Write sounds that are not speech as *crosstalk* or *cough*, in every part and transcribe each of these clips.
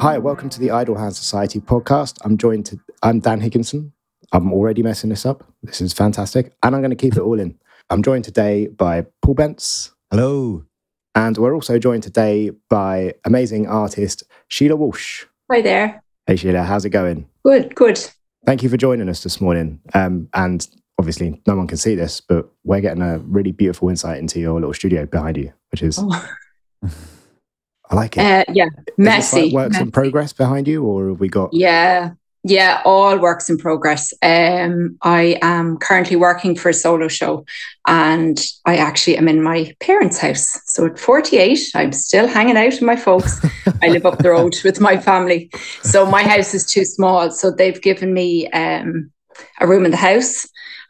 Hi, welcome to the Idle Hands Society podcast. I'm joined to I'm Dan Higginson. I'm already messing this up. This is fantastic. And I'm going to keep it all in. I'm joined today by Paul Bence. Hello. And we're also joined today by amazing artist Sile Walsh. Hi there. Hey Sile, how's it going? Good, good. Thank you for joining us this morning. Um, and obviously, no one can see this, but we're getting a really beautiful insight into your little studio behind you, which is Oh, I like it. uh, yeah, Is messy. works in progress behind you, or have we got? Yeah, yeah, all works in progress. Um, I am currently working for a solo show, and I actually am in my parents' house. So at 48, I'm still hanging out with my folks. I live up the road with my family, so my house is too small. So they've given me um, a room in the house,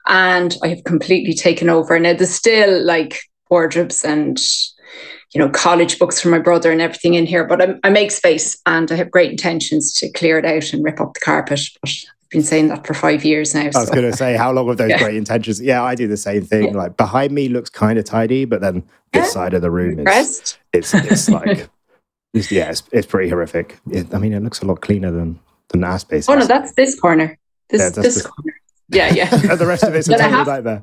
and I have completely taken over. Now there's still like wardrobes and you know, college books for my brother and everything in here. But I, I make space and I have great intentions to clear it out and rip up the carpet. But I've been saying that for five years now. I was so- going to say, how long have those Yeah. great intentions? Yeah, I do the same thing. Like behind me looks kind of tidy, but then this Yeah. side of the room is it's it's like it's, yeah, it's, it's pretty horrific. It, I mean, it looks a lot cleaner than than our space. Oh no, that's this corner. This Yeah, that's this the- corner. Yeah, yeah. *laughs* and the rest of it's a total nightmare.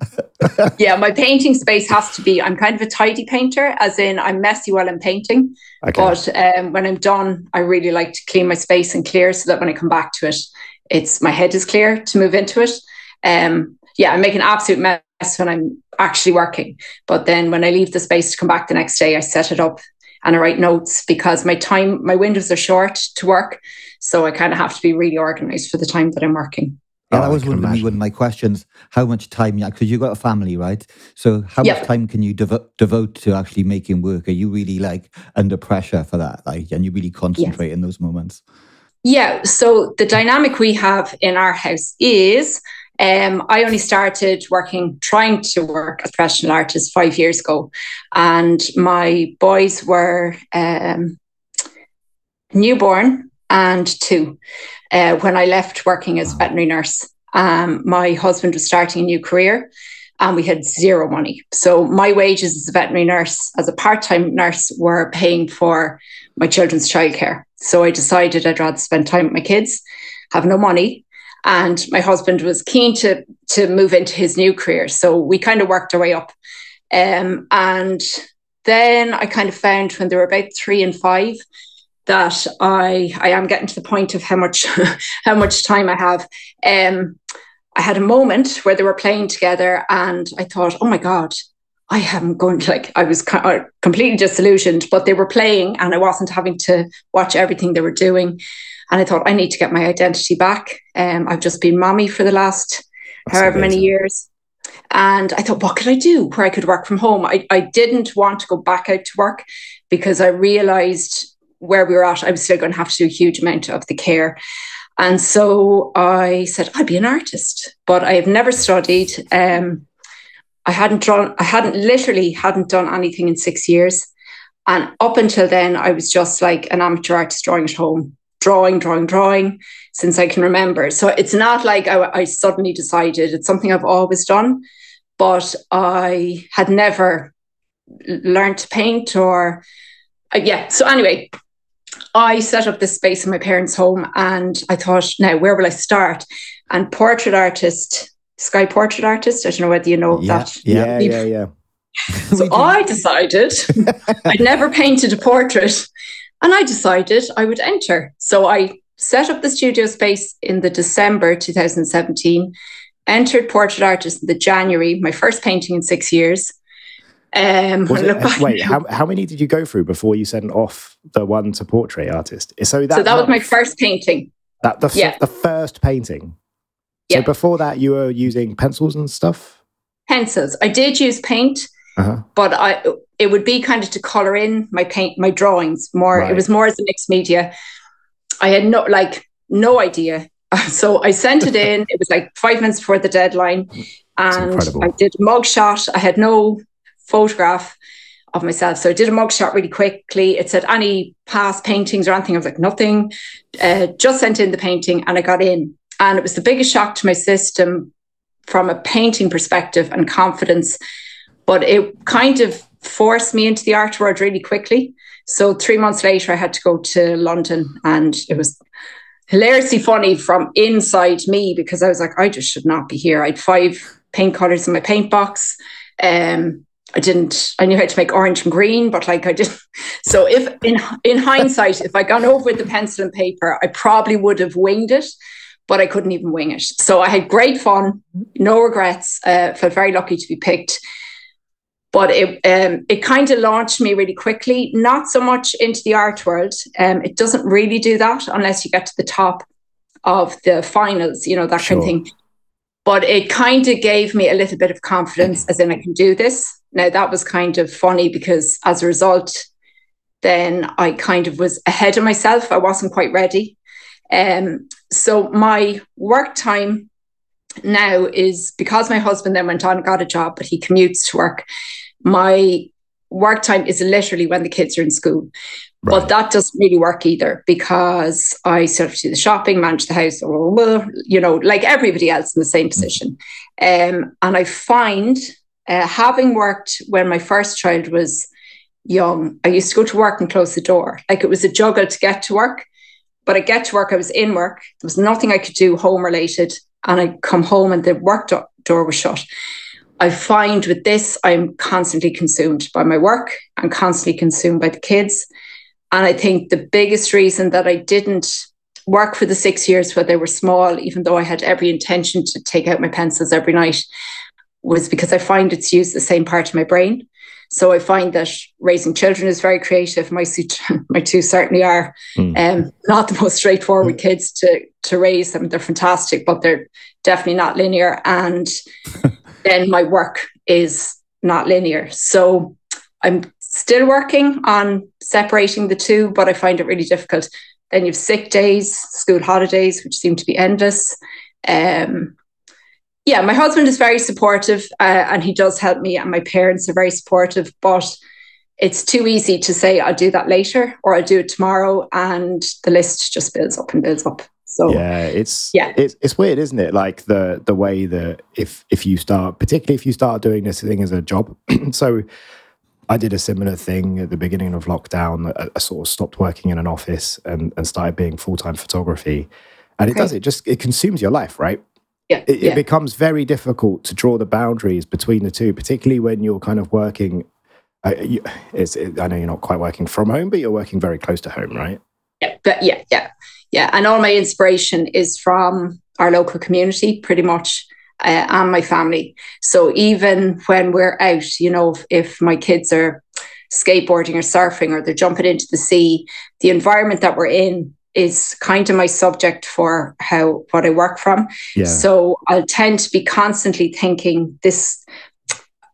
yeah, my painting space has to be. I'm kind of a tidy painter, as in I'm messy while I'm painting. Okay, But um, when I'm done, I really like to clean my space and clear so that when I come back to it, it's my head is clear to move into it. Um, yeah, I make an absolute mess when I'm actually working. But then when I leave the space to come back the next day, I set it up and I write notes because my time, my windows are short to work. So I kind of have to be really organized for the time that I'm working. Yeah, Oh, that was one of, one of my questions. How much time, yeah, because you've got a family, right? So how Yep. much time can you devo- devote to actually making work? Are you really like under pressure for that? Like, and you really concentrate in those moments? Yeah. So the dynamic we have in our house is um, I only started working, trying to work as a professional artist five years ago. And my boys were um, newborn and two uh, when I left working as a veterinary nurse. Um, my husband was starting a new career and we had zero money. So my wages as a veterinary nurse, as a part-time nurse, were paying for my children's childcare. So I decided I'd rather spend time with my kids, have no money. And my husband was keen to to move into his new career. So we kind of worked our way up. Um, and then I kind of found when they were about three and five that I I am getting to the point of how much *laughs* how much time I have. Um, I had a moment where they were playing together, and I thought, oh my god, I haven't going to *laughs* like I was uh, completely disillusioned, but they were playing, and I wasn't having to watch everything they were doing. And I thought I need to get my identity back. Um, I've just been mommy for the last That's however many years. And I thought, what could I do where I could work from home? I, I didn't want to go back out to work because I realized where we were at, I was still going to have to do a huge amount of the care. And so I said, I'd be an artist, but I have never studied. Um, I hadn't drawn, I hadn't literally hadn't done anything in six years. And up until then, I was just like an amateur artist drawing at home, drawing, drawing, drawing since I can remember. So it's not like I, I suddenly decided, it's something I've always done, but I had never learned to paint or, uh, yeah. So anyway, I set up this space in my parents' home and I thought, now where will I start? And portrait artist, sky portrait artist, I don't know whether you know Yeah, that. Yeah, We've- yeah, yeah. *laughs* So I decided *laughs* I'd never painted a portrait and I decided I would enter. So I set up the studio space in the December 2017, entered portrait artist in the January, my first painting in six years. Um, Was I look it, back wait, how, how many did you go through before you sent off the one to portrait artist? So that, so that was my first painting. that the, yeah. the first painting. Yeah. So before that, you were using pencils and stuff. Pencils. I did use paint, Uh-huh. but I it would be kind of to color in my paint my drawings more Right. it was more as a mixed media i had no like no idea *laughs* so i sent it in it was like five minutes before the deadline and i did a mug shot i had no photograph of myself. So i did a mug shot really quickly. It said any past paintings or anything? I was like nothing. Uh, just sent in the painting and i got in. And it was the biggest shock to my system from a painting perspective and confidence. But it kind of forced me into the art world really quickly. So three months later, I had to go to London, and it was hilariously funny from inside me because I was like, I just should not be here. I had five paint colors in my paint box. Um, I didn't. I knew how to make orange and green, but like I didn't. *laughs* So if in in hindsight, if I gone over with the pencil and paper, I probably would have winged it, but I couldn't even wing it. So I had great fun, no regrets. Uh, felt very lucky to be picked. But it um, it kind of launched me really quickly. Not so much into the art world. Um, it doesn't really do that unless you get to the top of the finals. You know that sure. kind of thing but it kind of gave me a little bit of confidence as in I can do this. Now that was kind of funny because as a result, then I kind of was ahead of myself. I wasn't quite ready. Um, so my work time now is because my husband then went on and got a job, but he commutes to work. My work time is literally when the kids are in school. Right. But that doesn't really work either because I sort of do the shopping, manage the house, or you know, like everybody else in the same mm. position. Um, and I find, uh, having worked when my first child was young, I used to go to work and close the door. Like it was a juggle to get to work. But I get to work, I was in work. There was nothing I could do home related. And I come home and the work do- door was shut. I find with this, I'm constantly consumed by my work. I'm constantly consumed by the kids. And I think the biggest reason that I didn't work for the six years where they were small, even though I had every intention to take out my pencils every night, was because I find it's used the same part of my brain. So I find that raising children is very creative. My *laughs* my two certainly are. Mm. Um, not the most straightforward mm. kids to to raise them. They're fantastic, but they're definitely not linear. And *laughs* then my work is not linear. So I'm still working on separating the two, but I find it really difficult. Then you've sick days, school holidays, which seem to be endless. Um, yeah, my husband is very supportive uh, and he does help me, and my parents are very supportive, but it's too easy to say I'll do that later or I'll do it tomorrow, and the list just builds up and builds up. So yeah, it's yeah, it's, it's weird, isn't it? Like the the way that if if you start, particularly if you start doing this thing as a job, *clears throat* so I did a similar thing at the beginning of lockdown. I, I sort of stopped working in an office and, and started being full time photography. And it okay. does, it just, it consumes your life, right? Yeah, it, yeah. it becomes very difficult to draw the boundaries between the two, particularly when you're kind of working. Uh, you, it's, it, I know you're not quite working from home, but you're working very close to home, right? Yeah, but yeah, yeah, yeah. And all my inspiration is from our local community, pretty much uh, and my family. So even when we're out, you know, if, if my kids are skateboarding or surfing or they're jumping into the sea, the environment that we're in is kind of my subject for how what I work from. Yeah. So I'll tend to be constantly thinking this.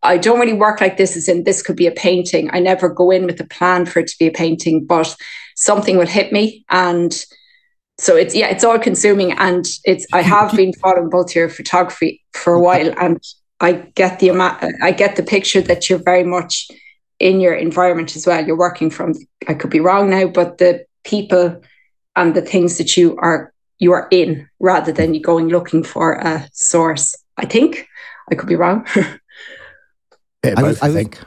I don't really work like this, as in this could be a painting. I never go in with a plan for it to be a painting, but something will hit me and so it's yeah it's all consuming and it's i have been following both your photography for a while and i get the i get the picture that you're very much in your environment as well you're working from i could be wrong now but the people and the things that you are you are in rather than you going looking for a source i think i could be wrong *laughs* bit *laughs* I, was, I, think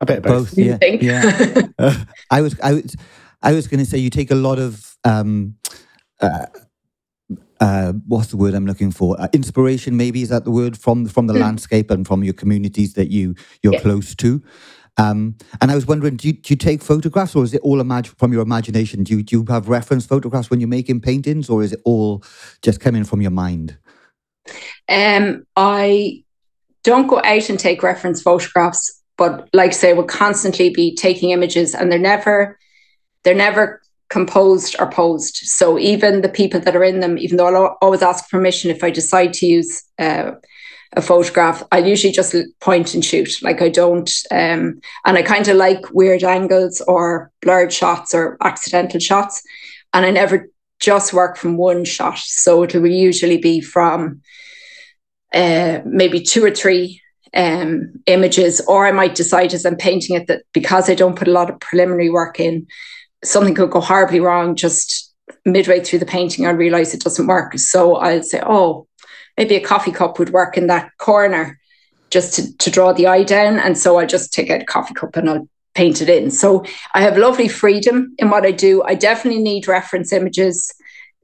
a bit both, both yeah, yeah. uh, i was i was i was going to say you take a lot of um uh, uh, what's the word I'm looking for? Uh, inspiration, maybe is that the word from from the mm. landscape and from your communities that you you're yeah. close to. Um, and I was wondering, do you, do you, take photographs, or is it all imag- from your imagination? Do you, do you have reference photographs when you're making paintings, or is it all just coming from your mind? Um, I don't go out and take reference photographs, but like I say, we'll constantly be taking images, and they're never they're never composed or posed. So even the people that are in them, even though I'll always ask permission if I decide to use uh, a photograph, I usually just point and shoot. Like I don't, um, and I kind of like weird angles or blurred shots or accidental shots, and I never just work from one shot. So it will usually be from uh, maybe two or three um, images, or I might decide as I'm painting it that because I don't put a lot of preliminary work in, something could go horribly wrong just midway through the painting. I realize it doesn't work. So I'll say, oh, maybe a coffee cup would work in that corner just to, to draw the eye down. And so I just take out a coffee cup and I'll paint it in. So I have lovely freedom in what I do. I definitely need reference images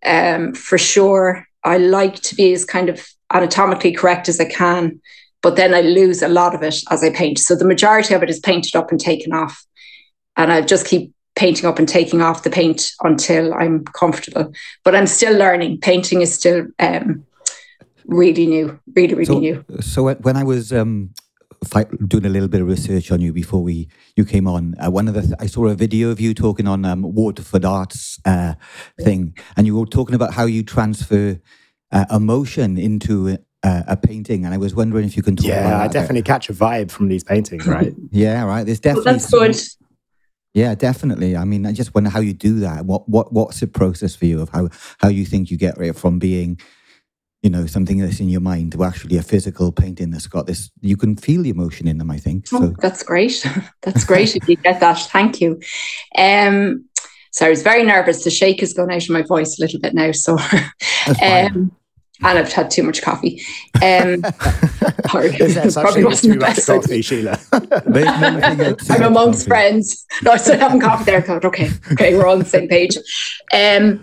um, for sure. I like to be as kind of anatomically correct as I can, but then I lose a lot of it as I paint. So the majority of it is painted up and taken off. And I just keep painting up and taking off the paint until I'm comfortable. But I'm still learning. Painting is still um, really new, really, really so, new. So when I was um, doing a little bit of research on you before we you came on, uh, one of the th- I saw a video of you talking on um, Waterford Arts uh, thing, and you were talking about how you transfer uh, emotion into uh, a painting, and I was wondering if you can talk yeah, I definitely catch a vibe from these paintings, *laughs* right? yeah, right. There's definitely well, that's some, good. Yeah, definitely. I mean, I just wonder how you do that. What what what's the process for you of how how you think you get it from being, you know, something that's in your mind to actually a physical painting that's got this. You can feel the emotion in them. I think. Oh, so. that's great. *laughs* that's *laughs* great if you get that. Thank you. Um, so I was very nervous. The shake is going out of my voice a little bit now. So, *laughs* um, and I've had too much coffee. Um, probably wasn't too much coffee, Sile. I'm amongst coffee. friends. No, I still having coffee there. God, okay, okay, we're all on the same page. Um,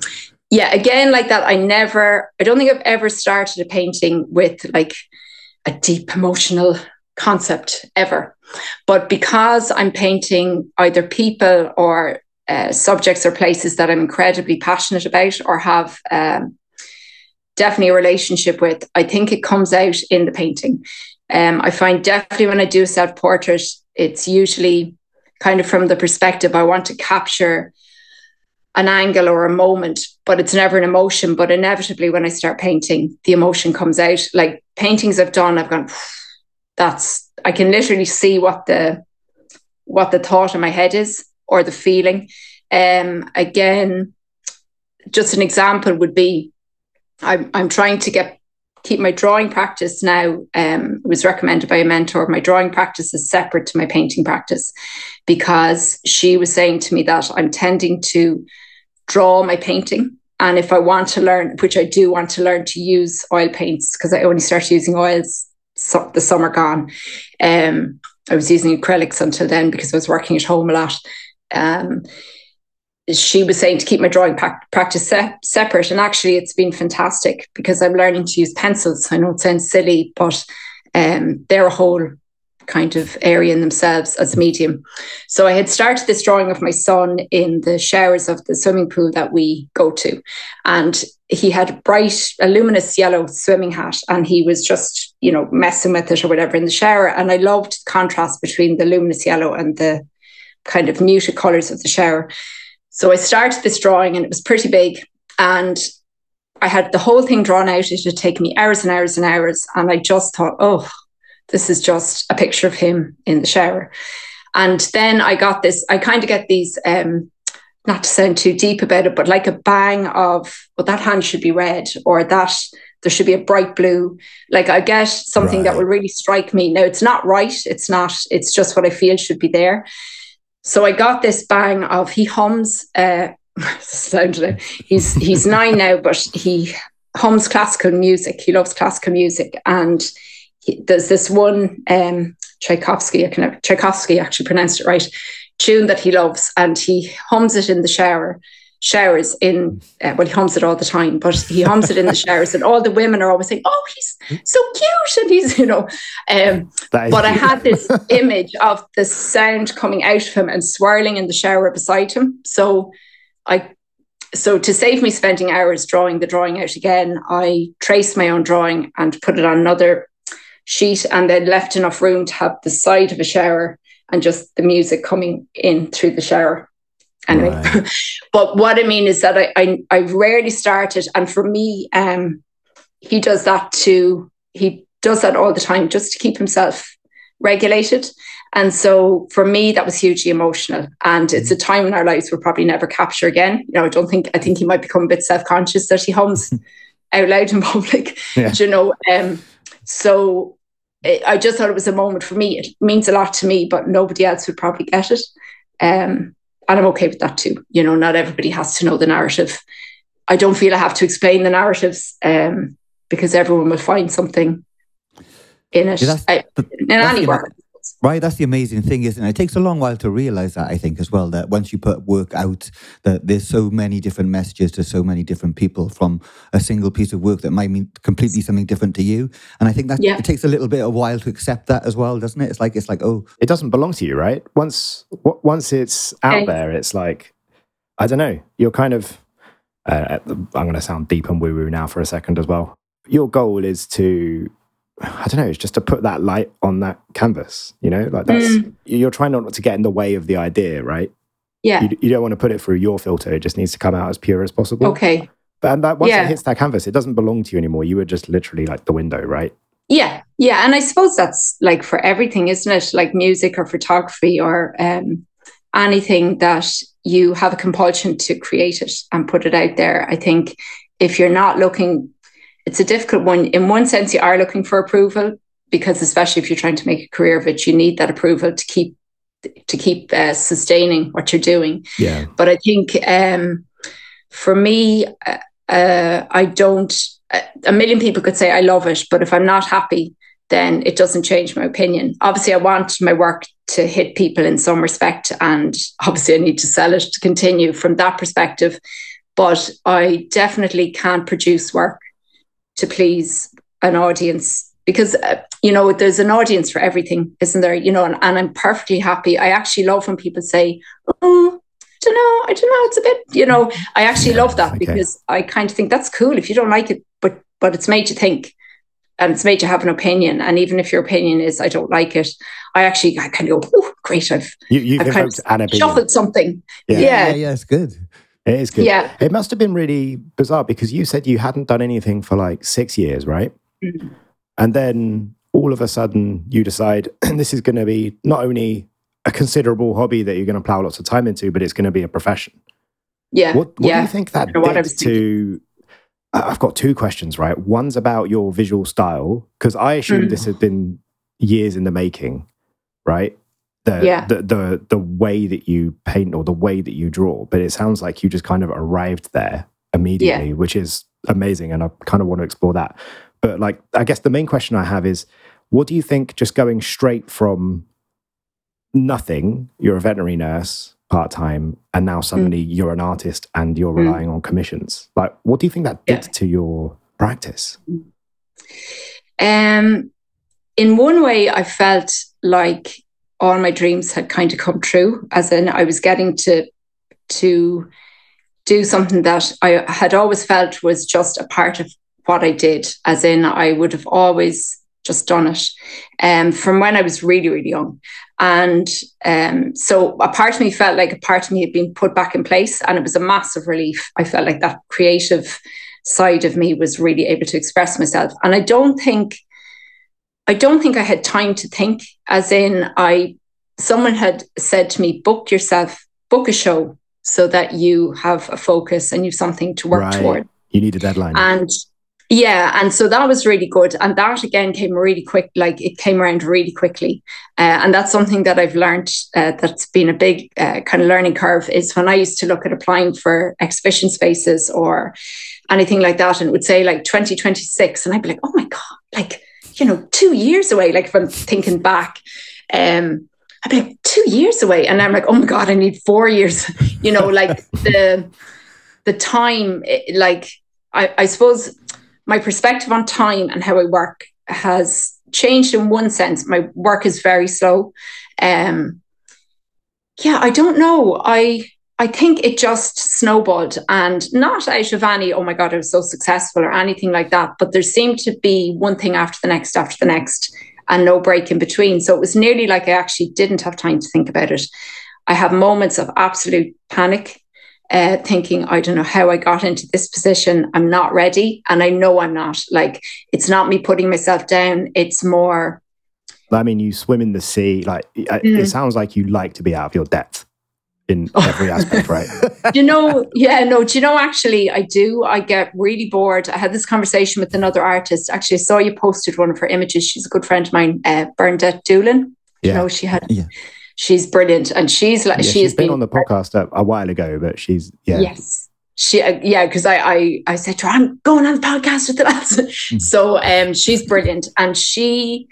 yeah, again, like that, I never, I don't think I've ever started a painting with like a deep emotional concept ever. But because I'm painting either people or uh, subjects or places that I'm incredibly passionate about or have um, definitely a relationship with. I think it comes out in the painting. Um, I find definitely when I do self portrait, it's usually kind of from the perspective I want to capture an angle or a moment, but it's never an emotion. But inevitably, when I start painting, the emotion comes out. Like paintings I've done, I've gone, that's I can literally see what the what the thought in my head is or the feeling. Um, again, just an example would be I'm, I'm trying to get keep my drawing practice now. Um, was recommended by a mentor. My drawing practice is separate to my painting practice because she was saying to me that I'm tending to draw my painting. And if I want to learn, which I do want to learn to use oil paints, because I only started using oils so, the summer gone. Um, I was using acrylics until then because I was working at home a lot. Um, she was saying to keep my drawing practice se- separate. And actually, it's been fantastic because I'm learning to use pencils. I know it sounds silly, but um, they're a whole kind of area in themselves as a medium. So I had started this drawing of my son in the showers of the swimming pool that we go to. And he had a bright, a luminous yellow swimming hat, and he was just, you know, messing with it or whatever in the shower. And I loved the contrast between the luminous yellow and the kind of muted colours of the shower. So I started this drawing and it was pretty big. And I had the whole thing drawn out. It had taken me hours and hours and hours. And I just thought, oh, this is just a picture of him in the shower. And then I got this, I kind of get these, um, not to sound too deep about it, but like a bang of, well, that hand should be red or that there should be a bright blue. Like I get something right. that will really strike me. Now it's not right. It's not, it's just what I feel should be there. So I got this bang of he hums. Uh, *laughs* he's he's nine *laughs* now, but he hums classical music. He loves classical music, and there's this one um, Tchaikovsky. I can Tchaikovsky actually pronounced it right. Tune that he loves, and he hums it in the shower showers in uh, well he hums it all the time but he hums it in the showers and all the women are always saying oh he's so cute and he's you know um, but i had this image of the sound coming out of him and swirling in the shower beside him so i so to save me spending hours drawing the drawing out again i traced my own drawing and put it on another sheet and then left enough room to have the side of a shower and just the music coming in through the shower anyway. Right. *laughs* but what I mean is that I, I I rarely started, and for me, um, he does that too. He does that all the time just to keep himself regulated. And so for me, that was hugely emotional. And it's a time in our lives we'll probably never capture again. You know, I don't think I think he might become a bit self-conscious that he hums *laughs* out loud in public. Yeah. You know, um, so I just thought it was a moment for me. It means a lot to me, but nobody else would probably get it. Um, and I'm okay with that too. You know, not everybody has to know the narrative. I don't feel I have to explain the narratives um, because everyone will find something in it. Yeah, I, in any work. Results. Right, that's the amazing thing, isn't it? It takes a long while to realize that. I think as well that once you put work out, that there's so many different messages to so many different people from a single piece of work that might mean completely something different to you. And I think that Yeah. it takes a little bit of while to accept that as well, doesn't it? It's like it's like oh, It doesn't belong to you, right? Once w- once it's out Okay. there, it's like I don't know. You're kind of. Uh, I'm going to sound deep and woo woo now for a second as well. Your goal is to. I don't know. It's just to put that light on that canvas. You know, like that's Mm. you're trying not to get in the way of the idea, right? Yeah. You, you don't want to put it through your filter. It just needs to come out as pure as possible. Okay. But and that, once Yeah. it hits that canvas, it doesn't belong to you anymore. You were just literally like the window, right? Yeah, yeah, and I suppose that's like for everything, isn't it? Like music or photography or um, anything that you have a compulsion to create it and put it out there. I think if you're not looking, it's a difficult one. In one sense, you are looking for approval because, especially if you're trying to make a career of it, you need that approval to keep to keep uh, sustaining what you're doing. Yeah. But I think um, for me, uh, uh, I don't. Uh, a million people could say I love it, but if I'm not happy, then it doesn't change my opinion. Obviously, I want my work to hit people in some respect, and obviously, I need to sell it to continue from that perspective. But I definitely can't produce work to please an audience because uh, you know there's an audience for everything, isn't there? You know, and, and I'm perfectly happy. I actually love when people say, "Oh, I don't know, I don't know, it's a bit," you know. I actually love that Okay. because I kind of think that's cool if you don't like it, but but it's made you think and it's made you have an opinion. And even if your opinion is I don't like it, I actually I kind of go, oh, great, I've You, you've I've kind invoked an opinion. shuffled something. Yeah. Yeah. yeah, yeah, it's good. It is good. Yeah. It must have been really bizarre because you said you hadn't done anything for like six years, right? Mhm. And then all of a sudden you decide *clears throat* this is going to be not only a considerable hobby that you're going to plow lots of time into, but it's going to be a profession. Yeah. What, what do you think that know what I did to? I've got two questions, right? One's about your visual style because I assume Mm. this had been years in the making, right? The, Yeah. the the the way that you paint or the way that you draw, but it sounds like you just kind of arrived there immediately, which is amazing, and I kind of want to explore that. But like, I guess the main question I have is, what do you think? Just going straight from nothing, you're a veterinary nurse part time, and now suddenly you're an artist and you're Mm. relying on commissions. Like, what do you think that did Yeah. to your practice? Um, in one way, I felt like all my dreams had kind of come true, as in I was getting to to do something that I had always felt was just a part of what I did, as in I would have always just done it um, from when I was really, really young. And um, so a part of me felt like a part of me had been put back in place, and it was a massive relief. I felt like that creative side of me was really able to express myself. And I don't think I don't think I had time to think, as in I someone had said to me, book yourself, book a show so that you have a focus and you've something to work Right. toward. You need a deadline. And yeah, and so that was really good. And that again came really quick, like it came around really quickly. Uh, and that's something that I've learned uh, that's been a big uh, kind of learning curve is when I used to look at applying for exhibition spaces or anything like that, and it would say like 2026. And I'd be like, oh my God, like, you know, two years away. Like I'm thinking back, um, I'd be like, two years away. And I'm like, oh my God, I need four years. *laughs* you know, like the the time, it- like I, I suppose my perspective on time and how I work has changed in one sense. My work is very slow. Um, yeah, I don't know. I I think it just snowballed and not out of any, oh my God, I was so successful or anything like that. But there seemed to be one thing after the next, after the next, and no break in between. So it was nearly like I actually didn't have time to think about it. I have moments of absolute panic uh, thinking, I don't know how I got into this position. I'm not ready. And I know I'm not. Like, it's not me putting myself down. It's more, I mean, you swim in the sea. Like, it, it Mm. sounds like you like to be out of your depth in *laughs* every aspect, right? you know, yeah, no, do you know, actually, I do. I get really bored. I had this conversation with another artist. Actually, I saw you posted one of her images. She's a good friend of mine, uh, Bernadette Doolin. You Yeah. know, she had, Yeah. she's brilliant. And she's like, Yeah, she she's has been been on the podcast a, a while ago, but she's yeah. Yes. She, uh, yeah, because I, I, I said to her, I'm going on the podcast with the lads. so um, she's brilliant. And she,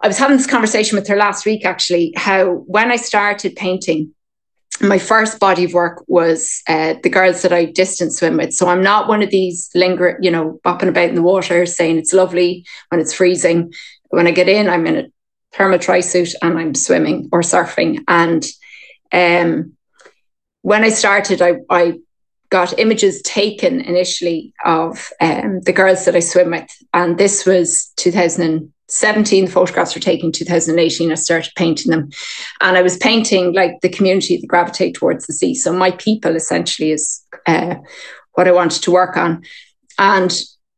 I was having this conversation with her last week actually, how when I started painting, my first body of work was uh, the girls that I distance swim with. So I'm not one of these linger, you know, bopping about in the water saying it's lovely when it's freezing. When I get in, I'm in a thermal trisuit and I'm swimming or surfing. And um, when I started, I, I, got images taken initially of um, the girls that I swim with. And this was 2000. 17 photographs were taken in 2018. I started painting them. And I was painting like the community that gravitate towards the sea. So my people essentially is uh, what I wanted to work on. And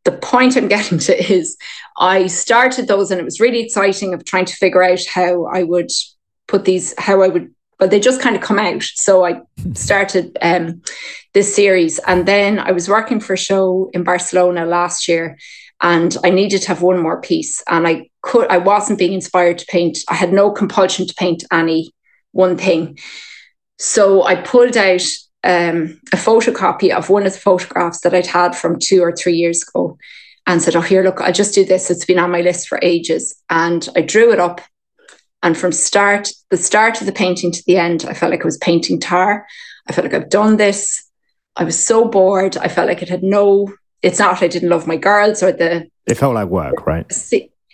the point I'm *laughs* getting to is I started those and it was really exciting of trying to figure out how I would put these, how I would, but they just kind of come out. So I hmm. started um, this series. And then I was working for a show in Barcelona last year and I needed to have one more piece, and I could I wasn't being inspired to paint. I had no compulsion to paint any one thing, so I pulled out um, a photocopy of one of the photographs that I'd had from two or three years ago. And said, Oh, here, look, I'll just do this. It's been on my list for ages. And I drew it up and from start, the start of the painting to the end, I felt like I was painting tar. I felt like I've done this. I was so bored. I felt like it had no, it's not I didn't love my girls or the. It felt like work, right?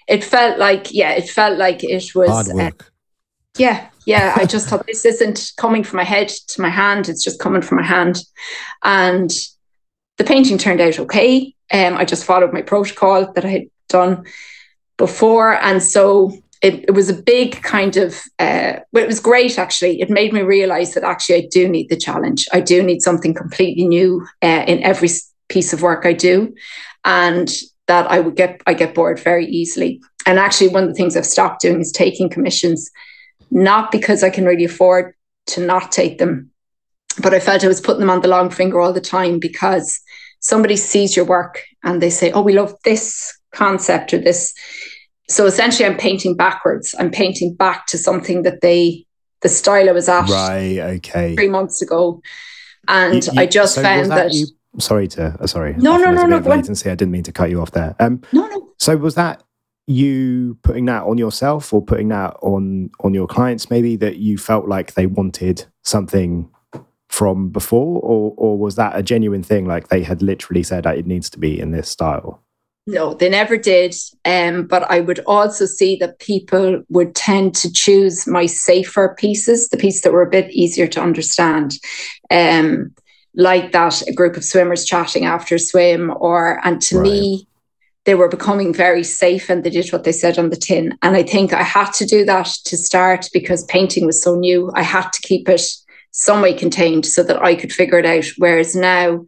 It felt like, yeah, it felt like it was. Hard work. Uh, yeah, yeah. I just thought this isn't coming from my head to my hand. It's just coming from my hand. And the painting turned out okay. Um, I just followed my protocol that I had done before. And so it, it was a big kind of uh, well, it was great actually it made me realize that actually i do need the challenge i do need something completely new uh, in every piece of work i do and that i would get i get bored very easily and actually one of the things i've stopped doing is taking commissions not because i can really afford to not take them but i felt i was putting them on the long finger all the time because somebody sees your work and they say oh we love this concept or this so essentially, I'm painting backwards. I'm painting back to something that they, the style I was at right, okay, three months ago, and you, you, I just so found that. that you, sorry to, uh, sorry. No, no, no, no. Latency. I didn't mean to cut you off there. Um, no, no. So was that you putting that on yourself or putting that on on your clients? Maybe that you felt like they wanted something from before, or or was that a genuine thing? Like they had literally said, "It needs to be in this style." No, they never did. Um, but I would also see that people would tend to choose my safer pieces, the pieces that were a bit easier to understand. Um, like that, a group of swimmers chatting after a swim, or and to right. me, they were becoming very safe and they did what they said on the tin. And I think I had to do that to start because painting was so new. I had to keep it some way contained so that I could figure it out. Whereas now,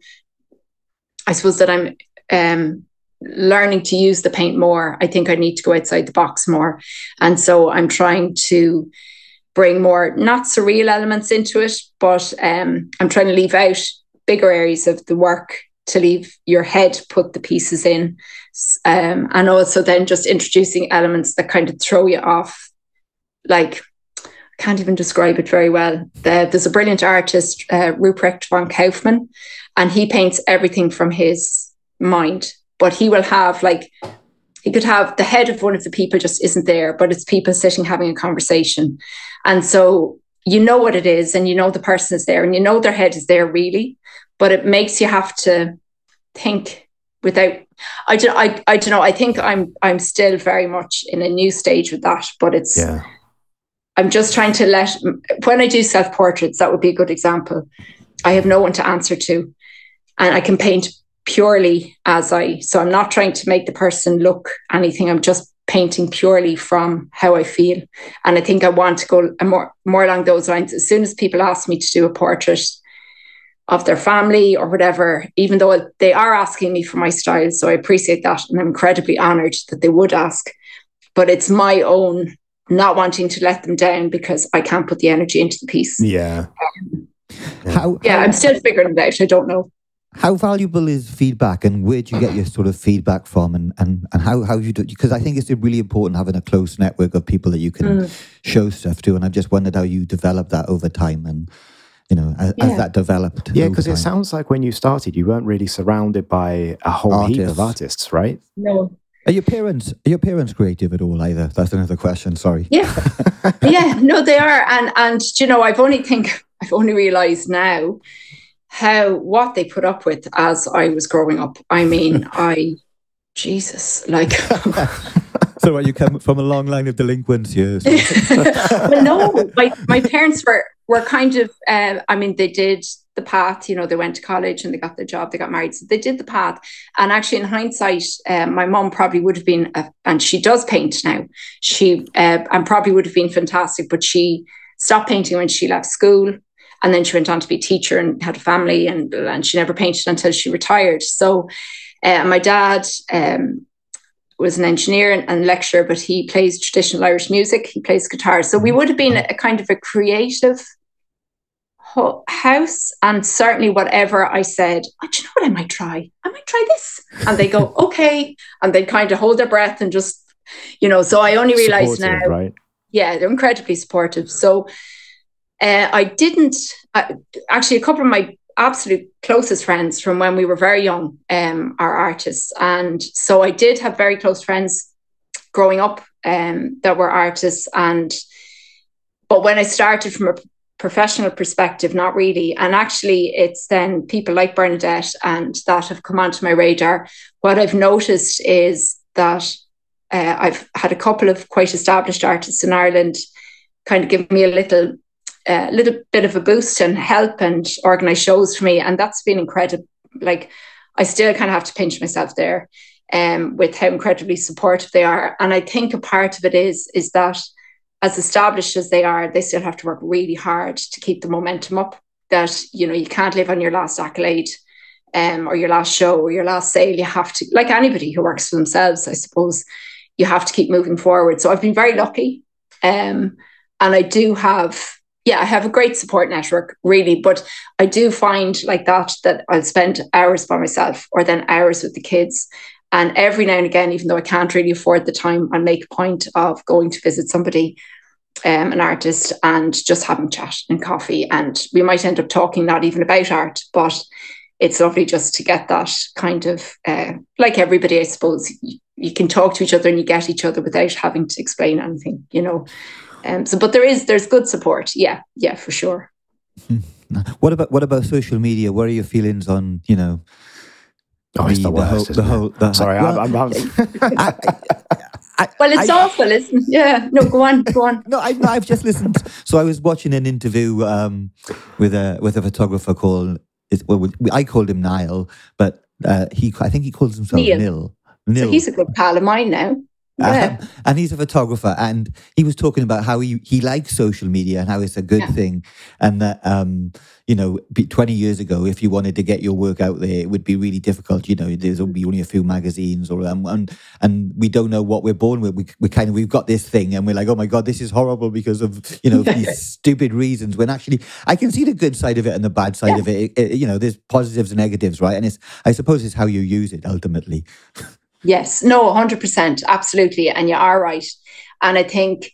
I suppose that I'm um, learning to use the paint more, I think I need to go outside the box more. And so I'm trying to bring more, not surreal elements into it, but um, I'm trying to leave out bigger areas of the work to leave your head put the pieces in. Um, and also then just introducing elements that kind of throw you off. Like, I can't even describe it very well. The, there's a brilliant artist, uh, Ruprecht von Kaufmann, and he paints everything from his mind but he will have like he could have the head of one of the people just isn't there, but it's people sitting having a conversation. And so you know what it is and you know the person is there and you know their head is there really, but it makes you have to think without I don't I, I don't know. I think I'm I'm still very much in a new stage with that, but it's yeah. I'm just trying to let when I do self portraits, that would be a good example. I have no one to answer to, and I can paint purely as I, so I'm not trying to make the person look anything. I'm just painting purely from how I feel. And I think I want to go more, more along those lines. As soon as people ask me to do a portrait of their family or whatever, even though they are asking me for my style. So I appreciate that. And I'm incredibly honored that they would ask. But it's my own not wanting to let them down because I can't put the energy into the piece. Yeah. Um, how, yeah, how, I'm still figuring it out. I don't know how valuable is feedback and where do you get your sort of feedback from and, and, and how, how you do because I think it's really important having a close network of people that you can mm. show stuff to and I've just wondered how you develop that over time and you know as, yeah. as that developed yeah because it sounds like when you started you weren't really surrounded by a whole artists. heap of artists right no Are your parents are your parents creative at all either? That's another question. Sorry. Yeah, yeah. No, they are, and and you know, I've only think I've only realised now how what they put up with as I was growing up. I mean, *laughs* I Jesus, like. *laughs* so, are you come from a long line of delinquents? Yes. *laughs* well, no, my my parents were were kind of. Uh, I mean, they did the path. You know, they went to college and they got the job. They got married, so they did the path. And actually, in hindsight, um, my mom probably would have been, a, and she does paint now. She uh, and probably would have been fantastic, but she stopped painting when she left school. And then she went on to be a teacher and had a family, and, and she never painted until she retired. So, uh, my dad um, was an engineer and, and, lecturer, but he plays traditional Irish music. He plays guitar. So we would have been a, kind of a creative house. And certainly, whatever I said, oh, do you know what I might try? I might try this. And they go, *laughs* okay. And they kind of hold their breath and just, you know. So I only realized now, right? Yeah, they're incredibly supportive. So uh, I didn't, uh, actually, a couple of my absolute closest friends from when we were very young um, are artists. And so I did have very close friends growing up um, that were artists. And but when I started from a professional perspective, not really. And actually, it's then people like Bernadette and that have come onto my radar. What I've noticed is that uh, I've had a couple of quite established artists in Ireland kind of give me a little a little bit of a boost and help and organize shows for me. And that's been incredible. Like I still kind of have to pinch myself there um, with how incredibly supportive they are. And I think a part of it is, is that as established as they are, they still have to work really hard to keep the momentum up. That, you know, you can't live on your last accolade um, or your last show or your last sale. You have to, like anybody who works for themselves, I suppose, you have to keep moving forward. So I've been very lucky. Um, and I do have yeah, I have a great support network, really. But I do find like that, that I'll spend hours by myself or then hours with the kids. And every now and again, even though I can't really afford the time, I make a point of going to visit somebody, um, an artist, and just having chat and coffee. And we might end up talking not even about art, but it's lovely just to get that kind of, uh, like everybody, I suppose, you, you can talk to each other and you get each other without having to explain anything, you know. Um, so, but there is there's good support. Yeah, yeah, for sure. What about what about social media? What are your feelings on you know? Oh, the, the, worst, whole, the whole, the Sorry, well, I'm, I'm, *laughs* I, I, well, it's I, awful, isn't it? Yeah. No, go on, go on. *laughs* no, I, have just listened. So I was watching an interview um, with a with a photographer called. Well, I called him Niall, but uh, he I think he calls himself Neil. Nil. Nil. So he's a good pal of mine now. Yeah. Um, and he's a photographer, and he was talking about how he, he likes social media and how it's a good yeah. thing, and that um, you know, twenty years ago, if you wanted to get your work out there, it would be really difficult. You know, there's only only a few magazines, or um, and and we don't know what we're born with. We we kind of we've got this thing, and we're like, oh my god, this is horrible because of you know *laughs* these stupid reasons. When actually, I can see the good side of it and the bad side yeah. of it. It, it. You know, there's positives and negatives, right? And it's I suppose it's how you use it ultimately. *laughs* Yes, no, 100%, absolutely. And you are right. And I think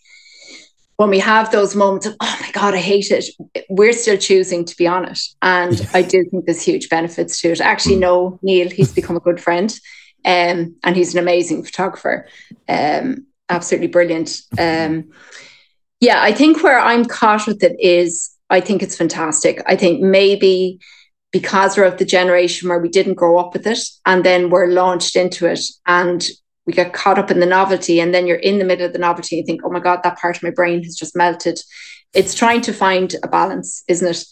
when we have those moments of, oh my God, I hate it, we're still choosing to be on it. And I do think there's huge benefits to it. Actually, no, Neil, he's become a good friend um, and he's an amazing photographer. Um, absolutely brilliant. Um, yeah, I think where I'm caught with it is I think it's fantastic. I think maybe because we're of the generation where we didn't grow up with it and then we're launched into it and we get caught up in the novelty and then you're in the middle of the novelty and you think oh my god that part of my brain has just melted it's trying to find a balance isn't it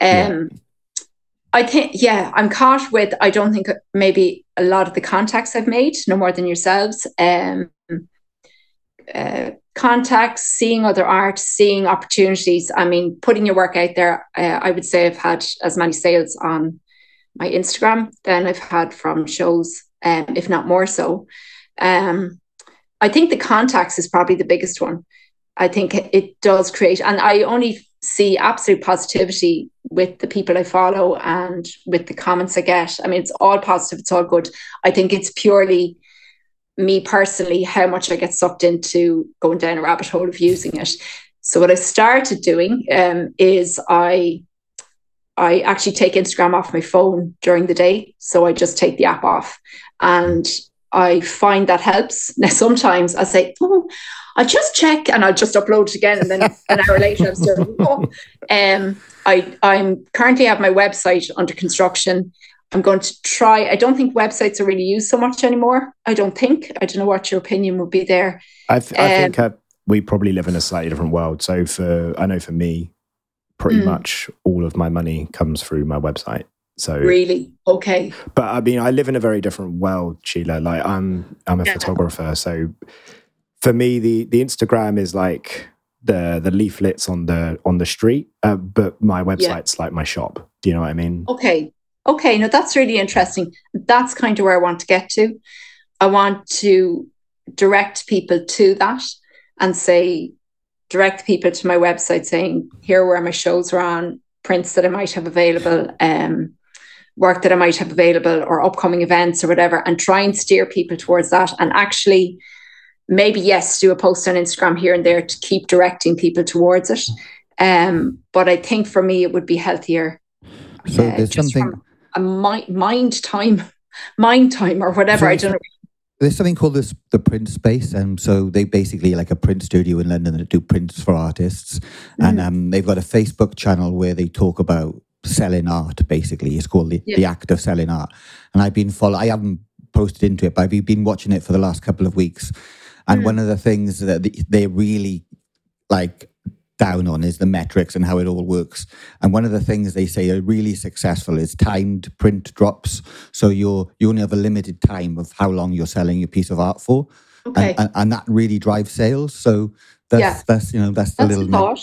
um, yeah. I think, yeah, I'm caught with, I don't think maybe a lot of the contacts I've made, no more than yourselves. Um, uh, contacts, seeing other art, seeing opportunities. I mean, putting your work out there. Uh, I would say I've had as many sales on my Instagram than I've had from shows, um, if not more so. Um, I think the contacts is probably the biggest one. I think it does create, and I only see absolute positivity with the people I follow and with the comments I get. I mean, it's all positive, it's all good. I think it's purely me personally how much I get sucked into going down a rabbit hole of using it. So what I started doing um, is I I actually take Instagram off my phone during the day. So I just take the app off and I find that helps. Now, sometimes I say, oh, I'll just check and I'll just upload it again. And then an hour later, I'm still, *laughs* oh. um, I, I'm currently have my website under construction. I'm going to try. I don't think websites are really used so much anymore. I don't think. I don't know what your opinion would be there. I, th- I think uh, we probably live in a slightly different world. So for I know for me, pretty mm. much all of my money comes through my website. So really, okay. But I mean, I live in a very different world, Sile. Like I'm, I'm a yeah. photographer, so for me, the the Instagram is like the the leaflets on the on the street, uh, but my website's yeah. like my shop. Do you know what I mean? Okay, okay. No, that's really interesting. That's kind of where I want to get to. I want to direct people to that and say, direct people to my website saying, here where my shows are on, prints that I might have available, um, work that I might have available, or upcoming events or whatever, and try and steer people towards that. And actually, maybe yes, do a post on Instagram here and there to keep directing people towards it. Um, but I think for me, it would be healthier. So uh, there's something a mind, mind time, mind time, or whatever. I don't know there's something called this the print space and so they basically like a print studio in london that do prints for artists mm-hmm. and um, they've got a facebook channel where they talk about selling art basically it's called the, yeah. the art of selling art and i've been follow i haven't posted into it but i've been watching it for the last couple of weeks and mm-hmm. one of the things that they really like down on is the metrics and how it all works. And one of the things they say are really successful is timed print drops. So you're you only have a limited time of how long you're selling your piece of art for. Okay. And, and, and that really drives sales. So that's yeah. that's you know that's the that's little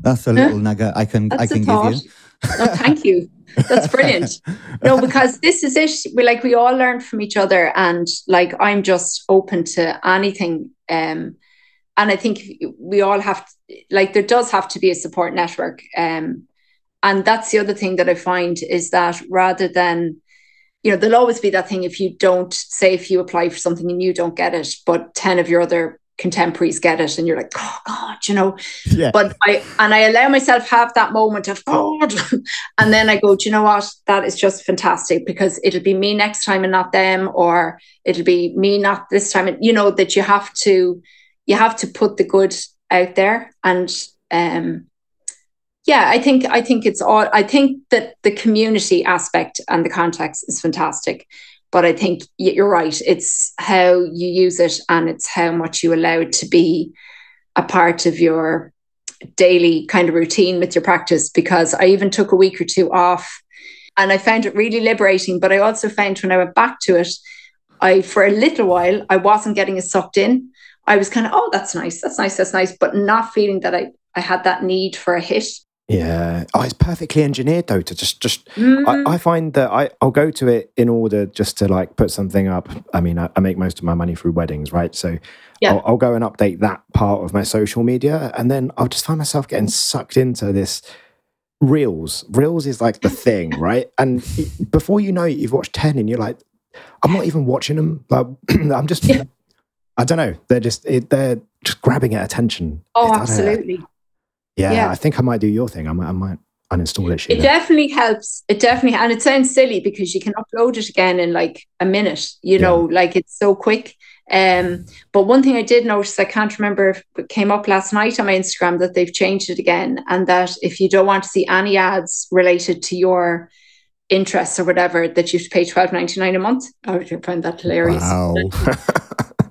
that's a *laughs* little nugget I can that's I can give you. no, thank you. That's brilliant. *laughs* no, because this is it. We like we all learn from each other, and like I'm just open to anything. Um, and I think we all have to, like there does have to be a support network. Um, and that's the other thing that I find is that rather than you know there'll always be that thing if you don't say if you apply for something and you don't get it, but ten of your other contemporaries get it and you're like oh god you know yeah. but i and i allow myself have that moment of god *laughs* and then i go do you know what that is just fantastic because it'll be me next time and not them or it'll be me not this time and you know that you have to you have to put the good out there. And um, yeah i think i think it's all i think that the community aspect and the context is fantastic. But i think you're right. It's how you use it and it's how much you allow it to be a part of your daily kind of routine with your practice. Because i even took a week or two off and i found it really liberating. But i also found when i went back to it i for a little while i wasn't getting as sucked in I was kind of, oh, that's nice, that's nice, that's nice, but not feeling that I, I had that need for a hit. Yeah. Oh, it's perfectly engineered though to just just mm. I, I, find that I, I'll go to it in order just to like put something up. I mean, I, I make most of my money through weddings, right? So yeah. I'll, I'll, go and update that part of my social media and then I'll just find myself getting sucked into this reels. Reels is like the *laughs* thing, right? And before you know it, you've watched 10 and you're like, I'm not even watching them. Like *clears throat* I'm just yeah. I don't know. They're just it, they're just grabbing at attention. Oh, absolutely. Yeah, yeah, I think I might do your thing. I might, I might uninstall it. Sile. It definitely helps. It definitely, and it sounds silly because you can upload it again in like a minute. You know, yeah. like it's so quick. Um, but one thing I did notice, I can't remember if it came up last night on my Instagram that they've changed it again, and that if you don't want to see any ads related to your interests or whatever, that you have to pay twelve ninety nine a month. Oh, I find that hilarious. Wow. *laughs*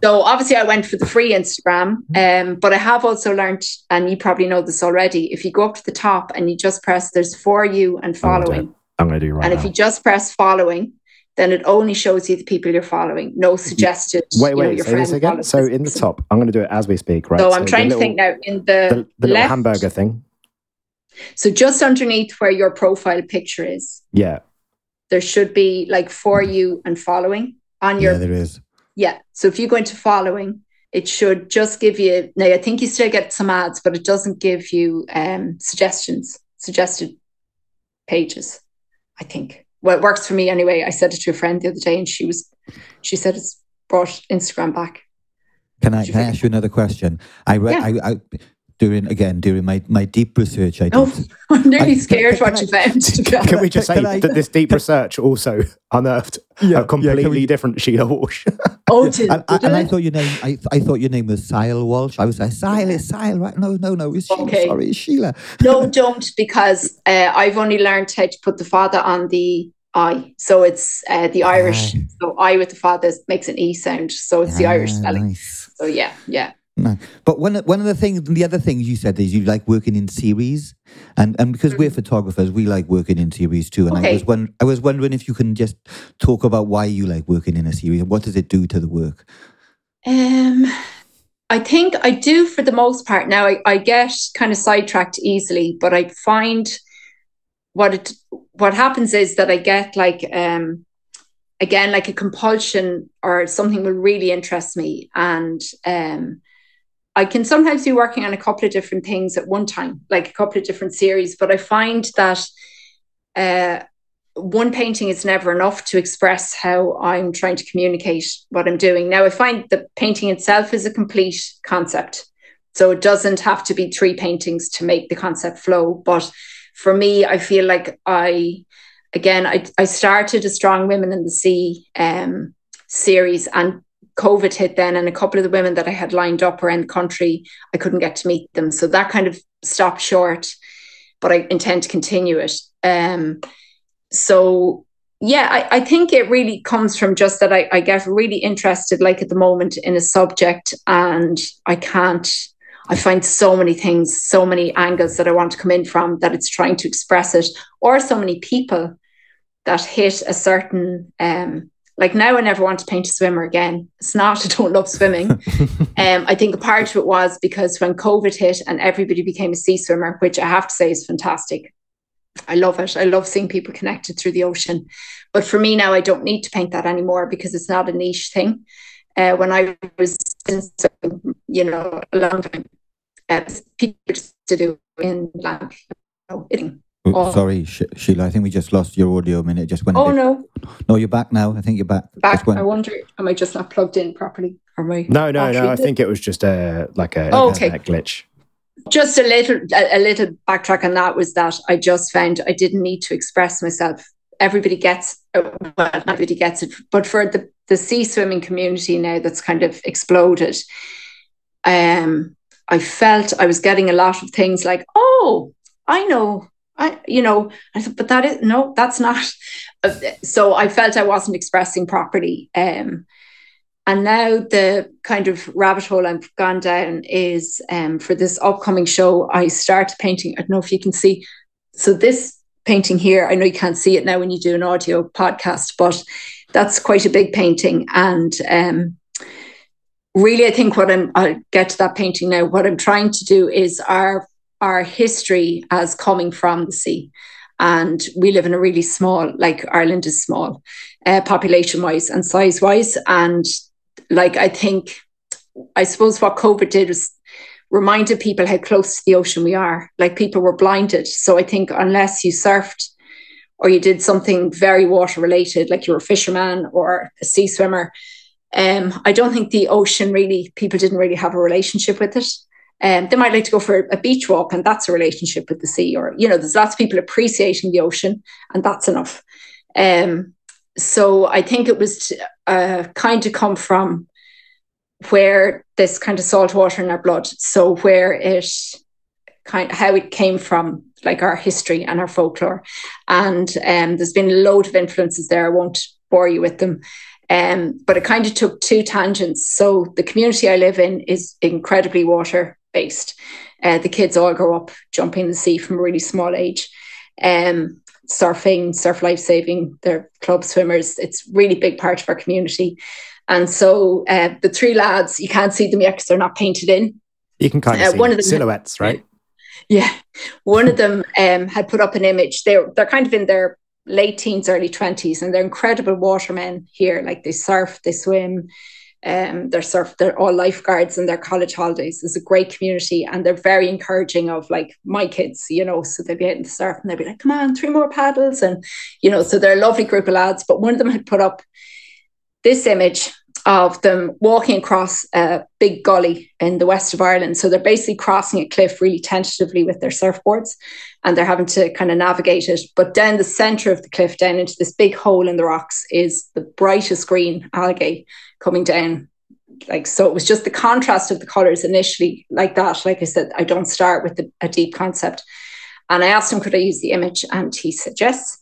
So obviously, I went for the free Instagram, um, but I have also learned, and you probably know this already. If you go up to the top and you just press, there's for you and following. I'm going to do right And now. if you just press following, then it only shows you the people you're following. No suggested. Wait, wait. You know, say this again. So in the top, I'm going to do it as we speak, right? So, so I'm trying to think now in the, the, the left, hamburger thing. So just underneath where your profile picture is. Yeah. There should be like for you and following on your. Yeah, there is yeah. So if you go into following, it should just give you now I think you still get some ads, but it doesn't give you um suggestions, suggested pages, I think. Well, it works for me anyway. I said it to a friend the other day and she was she said it's brought Instagram back. Can I, can I ask you another question? I read yeah. I, I during again during my, my deep research I did. Oh, *laughs* I'm nearly I- scared can- what can you found. Can we just say I- that this deep research also *laughs* unearthed Yeah, yeah, a completely can we- different Sheila Walsh? *laughs* oh, did, And, I- did and I thought your name I, I thought your name was Sile Walsh. I was like, Sile is Sile, right? No, no, no, it's Sheila. Okay. Sorry, it's Sheila. no, don't because uh, I've only learned how to put the father on the I. So it's uh, the Irish. Ah. So I with the father makes an E sound. So it's the Irish spelling. Nice. So yeah, yeah. No. But one of- one of the things, the other things you said is you like working in series, and and because we're photographers, we like working in series too. And I Mm. Was one, I was wondering if you can just talk about why you like working in a series and what does it do to the work. Um, I think I do for the most part. Now I, I get kind of sidetracked easily, but I find what it what happens is that I get like um again like a compulsion or something will really interest me and um I can sometimes be working on a couple of different things at one time, like a couple of different series, but I find that uh one painting is never enough to express how I'm trying to communicate what I'm doing. Now, I find the painting itself is a complete concept. So it doesn't have to be three paintings to make the concept flow. But for me, I feel like I, again, I, I started a Strong Women in the Sea um, series and COVID hit then, and a couple of the women that I had lined up around the country, I couldn't get to meet them. So that kind of stopped short, but I intend to continue it. Um, so yeah I, I think it really comes from just that I, I get really interested like at the moment in a subject and i can't i find so many things so many angles that i want to come in from that it's trying to express it or so many people that hit a certain um like now i never want to paint a swimmer again it's not *laughs* i don't love swimming *laughs* um i think a part of it was because when covid hit and everybody became a sea swimmer which i have to say is fantastic I love it. I love seeing people connected through the ocean. But for me now, I don't need to paint that anymore because it's not a niche thing. Uh, when I was, you know, a long time, uh, people used to do in land, you know. Oh, Oh. Sorry, Sh- Sile. I think we just lost your audio a minute. It Just went. Oh bit- no, no, you're back now. I think you're back. back. Went- I wonder, am I just not plugged in properly? Or am I no, no, no. I think it was just a like a, Oh, okay. a glitch. just a little a, a little backtrack on that was that I just found I didn't need to express myself. Everybody gets uh, well, everybody gets it, but for the the sea swimming community now that's kind of exploded, um, I felt I was getting a lot of things like, oh, I know, I you know, I thought, but that is no, that's not. Uh, So I felt I wasn't expressing properly. Um, and now the kind of rabbit hole I've gone down is um, for this upcoming show, I started painting. I don't know if you can see. So this painting here, I know you can't see it now when you do an audio podcast, but that's quite a big painting. And um, really, I think what I'm, I'll get to that painting now. What I'm trying to do is our our history as coming from the sea. And we live in a really small, like Ireland is small, uh, population wise and size wise. And like I think, I suppose what COVID did was reminded people how close to the ocean we are. Like people were blinded. So I think unless you surfed or you did something very water related, like you were a fisherman or a sea swimmer, um, I don't think the ocean really people didn't really have a relationship with it. Um, they might like to go for a beach walk, and that's a relationship with the sea. Or you know, there's lots of people appreciating the ocean, and that's enough. Um, so I think it was uh, kind of come from where this kind of salt water in our blood. So where it kind of how it came from, like our history and our folklore. And um, there's been a load of influences there. I won't bore you with them. Um, but it kind of took two tangents. So the community I live in is incredibly water based. Uh, the kids all grow up jumping the sea from a really small age. Um, surfing, surf life saving, they're club swimmers. It's really big part of our community. And so uh, the three lads, you can't see them yet because they're not painted in. You can kind of Uh, see one of them- silhouettes, right? Yeah, one of them um, had put up an image. They're they're kind of in their late teens, early twenties, and they're incredible watermen here. Like they surf, they swim, um, they're surf. They're all lifeguards in their college holidays. It's a great community, and they're very encouraging of like my kids. You know, so they'd be out in the surf, and they'd be like, "Come on, three more paddles," and you know, so they're a lovely group of lads. But one of them had put up this image of them walking across a big gully in the west of Ireland. So they're basically crossing a cliff really tentatively with their surfboards and they're having to kind of navigate it. But down the center of the cliff, down into this big hole in the rocks, is the brightest green algae coming down. Like so, it was just the contrast of the colors initially, like that. Like I said, I don't start with the, a deep concept. And I asked him, could I use the image? And he said yes.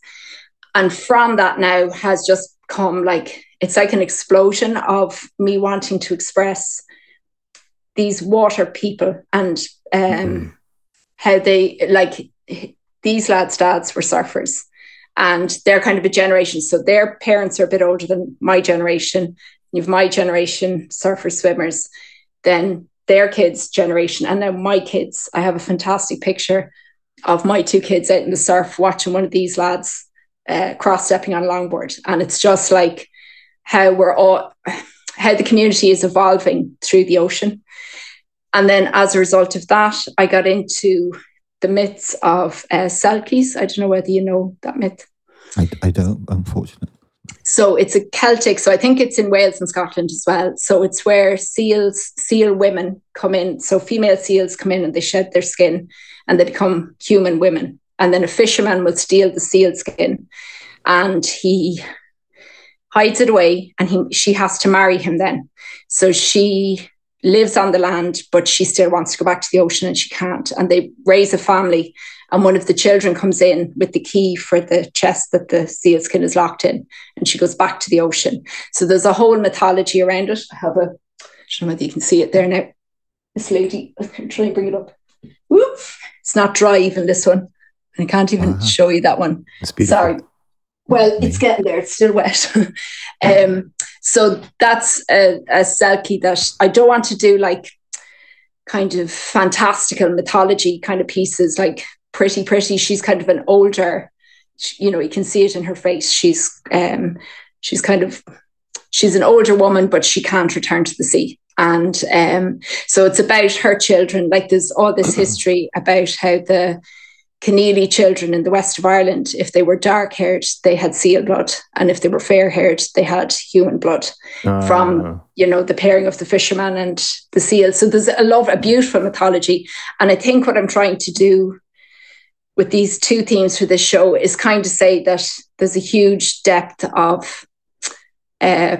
And from that now has just come like it's like an explosion of me wanting to express these water people and um, mm. how they like these lads' dads were surfers and they're kind of a generation. So their parents are a bit older than my generation. You've my generation, surfers, swimmers, then their kids' generation, and now my kids. I have a fantastic picture of my two kids out in the surf watching one of these lads uh, cross stepping on a longboard. And it's just like how we're all how the community is evolving through the ocean. And then as a result of that, I got into the myths of uh, Selkies. I don't know whether you know that myth. I, I don't, unfortunately. So it's a Celtic. So I think it's in Wales and Scotland as well. So it's where seals, seal women come in. So female seals come in and they shed their skin and they become human women. And then a fisherman will steal the seal skin and he hides it away and he, she has to marry him then. So she lives on the land, but she still wants to go back to the ocean and she can't. And they raise a family. And one of the children comes in with the key for the chest that the seal skin is locked in. And she goes back to the ocean. So there's a whole mythology around it. I have a, I don't know whether you can see it there now. This lady, I'm trying to bring it up. Whoop, it's not dry, even this one. And I can't even uh-huh. show you that one. Sorry. Well, it's getting there. It's still wet. *laughs* um, so that's a, a selkie that I don't want to do like kind of fantastical mythology kind of pieces like pretty pretty she's kind of an older you know you can see it in her face she's um she's kind of she's an older woman but she can't return to the sea and um so it's about her children like there's all this *clears throat* history about how the Conneely children in the west of Ireland, if they were dark haired, they had seal blood, and if they were fair haired, they had human blood uh. from ah. you know the pairing of the fisherman and the seal. So there's a love, a beautiful mythology, and I think what I'm trying to do with these two themes for this show is kind of say that there's a huge depth of uh,